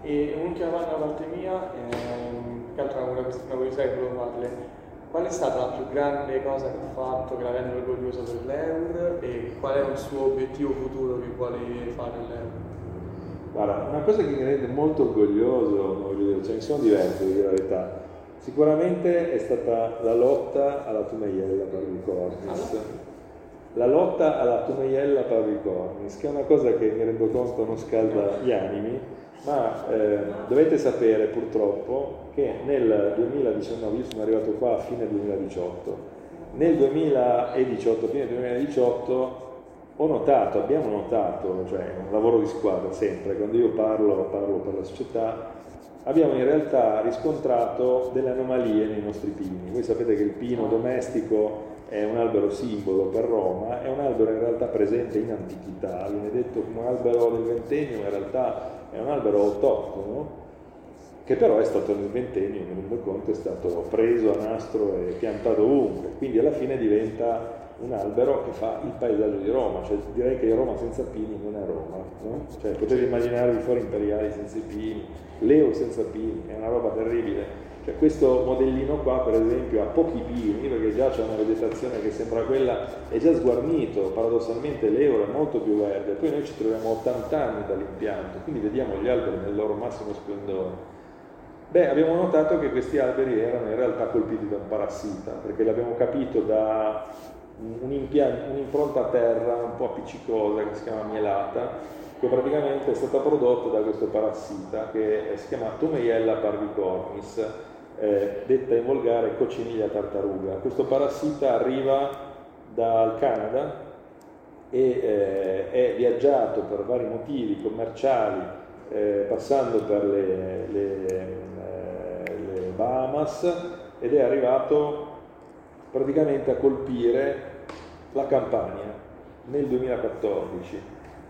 S3: E un'ultima domanda da parte mia, ehm, che altro è una, una curiosità che volevo farle. Qual è stata la più grande cosa che ha fatto che la rende orgoglioso per l'EUR e qual è il suo obiettivo futuro che vuole fare l'EUR?
S2: Guarda, una cosa che mi rende molto orgoglioso, ce ne sono diverse, devo dire la verità. Sicuramente è stata la lotta alla Tumeiella Parvicornis. La lotta alla Tumeiella Parvicornis, che è una cosa che mi rendo conto non scalda gli animi, ma eh, dovete sapere purtroppo che nel 2019, io sono arrivato qua a fine 2018, nel 2018, fine 2018 ho notato, abbiamo notato, cioè è un lavoro di squadra sempre, quando io parlo, parlo per la società, abbiamo in realtà riscontrato delle anomalie nei nostri pini. Voi sapete che il pino domestico è un albero simbolo per Roma, è un albero in realtà presente in antichità, viene detto come un albero del ventennio, in realtà è un albero autoctono, che però è stato nel ventennio, mi rendo conto, è stato preso a nastro e piantato ovunque, quindi alla fine diventa un albero che fa il paesaggio di Roma, cioè direi che Roma senza pini non è Roma, no? cioè potete immaginarvi fuori imperiali senza i pini, Leo senza pini, è una roba terribile. Cioè, questo modellino qua per esempio ha pochi pini perché già c'è una vegetazione che sembra quella, è già sguarnito, paradossalmente l'euro è molto più verde, poi noi ci troviamo 80 anni dall'impianto, quindi vediamo gli alberi nel loro massimo splendore. Beh, abbiamo notato che questi alberi erano in realtà colpiti da un parassita, perché l'abbiamo capito da un'impronta a terra un po' appiccicosa che si chiama mielata, che praticamente è stata prodotta da questo parassita che si chiama Tomeiella parvicornis, eh, detta in volgare cocciniglia tartaruga. Questo parassita arriva dal Canada e eh, è viaggiato per vari motivi commerciali, eh, passando per le, le, eh, le Bahamas ed è arrivato praticamente a colpire la Campania nel 2014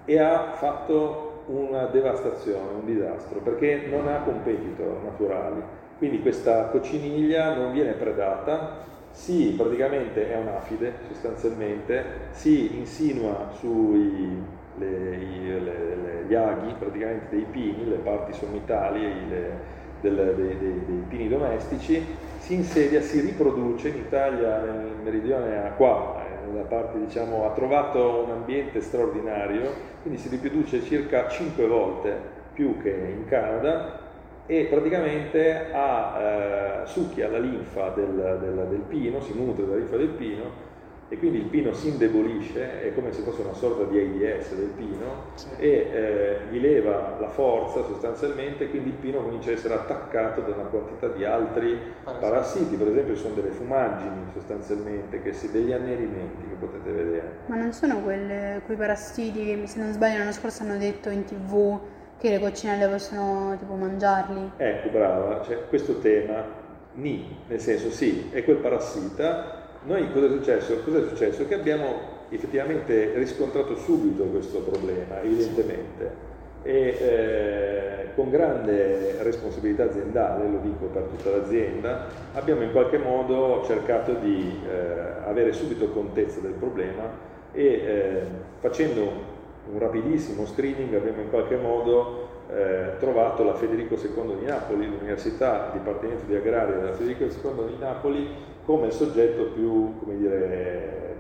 S2: e ha fatto una devastazione, un disastro, perché non ha competitor naturali. Quindi questa cocciniglia non viene predata, si praticamente è un'afide sostanzialmente, si insinua sugli aghi praticamente dei pini, le parti sommitali le, del, dei, dei, dei, pini domestici, si insedia, si riproduce in Italia, nel meridione qua, nella parte diciamo, ha trovato un ambiente straordinario, quindi si riproduce circa 5 volte più che in Canada e praticamente ha, eh, succhia la linfa del, del, del pino, si nutre della linfa del pino e quindi il pino si indebolisce, è come se fosse una sorta di AIDS del pino sì. e eh, gli leva la forza sostanzialmente, quindi il pino comincia a essere attaccato da una quantità di altri parassiti, parassiti per esempio ci sono delle fumaggini sostanzialmente, che si, degli annerimenti che potete vedere.
S4: Ma non sono quelle, quei parassiti che se non sbaglio l'anno scorso hanno detto in tv che le coccinelle possono tipo mangiarli?
S2: Ecco, brava, cioè, questo tema, ni, nel senso sì, è quel parassita noi cosa è successo? Cosa è successo? Che abbiamo effettivamente riscontrato subito questo problema, evidentemente, e eh, con grande responsabilità aziendale, lo dico per tutta l'azienda, abbiamo in qualche modo cercato di eh, avere subito contezza del problema e eh, facendo un rapidissimo screening abbiamo in qualche modo eh, trovato la Federico II di Napoli, l'Università Dipartimento di Agraria della Federico II di Napoli come soggetto più come dire,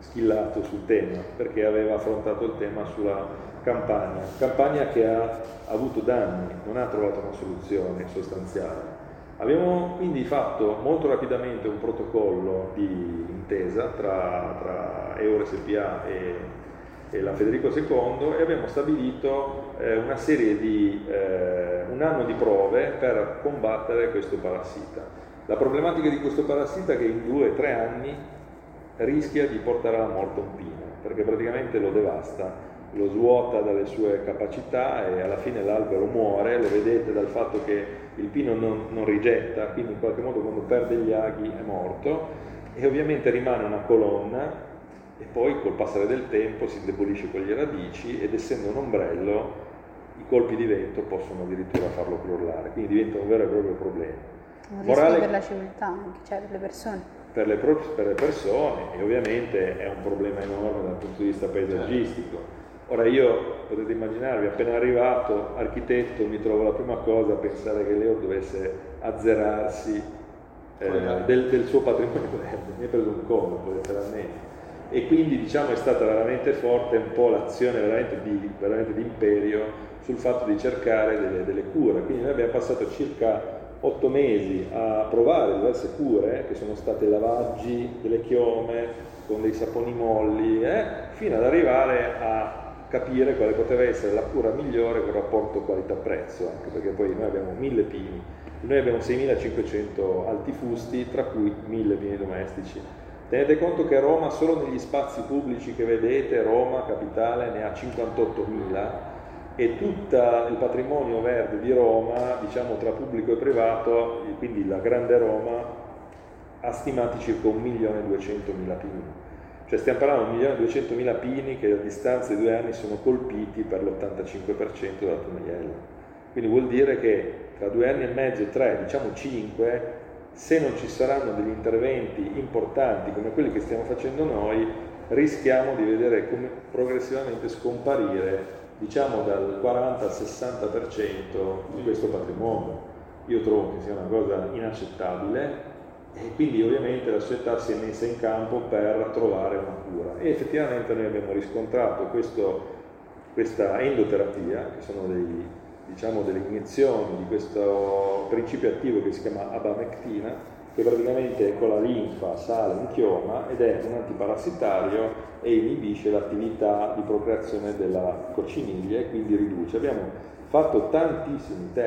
S2: schillato sul tema, perché aveva affrontato il tema sulla campagna, campagna che ha avuto danni, non ha trovato una soluzione sostanziale. Abbiamo quindi fatto molto rapidamente un protocollo di intesa tra, tra EURSPA e, e, la Federico II e abbiamo stabilito eh, una serie di, eh, un anno di prove per combattere questo parassita. La problematica di questo parassita è che in due o tre anni rischia di portare alla morte un pino, perché praticamente lo devasta, lo svuota dalle sue capacità e alla fine l'albero muore, lo vedete dal fatto che il pino non, non rigetta, quindi in qualche modo quando perde gli aghi è morto e ovviamente rimane una colonna e poi col passare del tempo si indebolisce con le radici ed essendo un ombrello i colpi di vento possono addirittura farlo crollare, quindi diventa un vero e proprio problema.
S4: Un Morale, per la civiltà anche, cioè per le persone.
S2: Per le, per le, persone e ovviamente è un problema enorme dal punto di vista paesaggistico. Ora io, potete immaginarvi, appena arrivato, architetto, mi trovo la prima cosa a pensare che Leo dovesse azzerarsi eh, del, del, suo patrimonio verde, mi ha preso un colpo letteralmente. E quindi diciamo è stata veramente forte un po' l'azione veramente di, veramente di imperio sul fatto di cercare delle, delle cure. Quindi noi abbiamo passato circa otto mesi a provare diverse cure, che sono state lavaggi delle chiome con dei saponi molli, eh, fino ad arrivare a capire quale poteva essere la cura migliore con rapporto qualità-prezzo, anche perché poi noi abbiamo mille pini, noi abbiamo 6500 alti fusti, tra cui mille pini domestici. Tenete conto che Roma, solo negli spazi pubblici che vedete, Roma, capitale, ne ha 58.000 e tutto il patrimonio verde di Roma, diciamo tra pubblico e privato, quindi la grande Roma, ha stimati circa 1.200.000 pini. Cioè stiamo parlando di 1.200.000 pini che a distanza di due anni sono colpiti per l'85% dalla Tonaiella. Quindi vuol dire che tra due anni e mezzo, tre, diciamo cinque, se non ci saranno degli interventi importanti come quelli che stiamo facendo noi, rischiamo di vedere come progressivamente scomparire diciamo dal 40 al 60% di questo patrimonio. Io trovo che sia una cosa inaccettabile e quindi ovviamente la società si è messa in campo per trovare una cura. E effettivamente noi abbiamo riscontrato questo, questa endoterapia, che sono dei, diciamo, delle iniezioni di questo principio attivo che si chiama abamectina, che praticamente con la linfa sale un chioma ed è un antiparassitario e inibisce l'attività di procreazione della cocciniglia e quindi riduce. Abbiamo fatto tantissimi test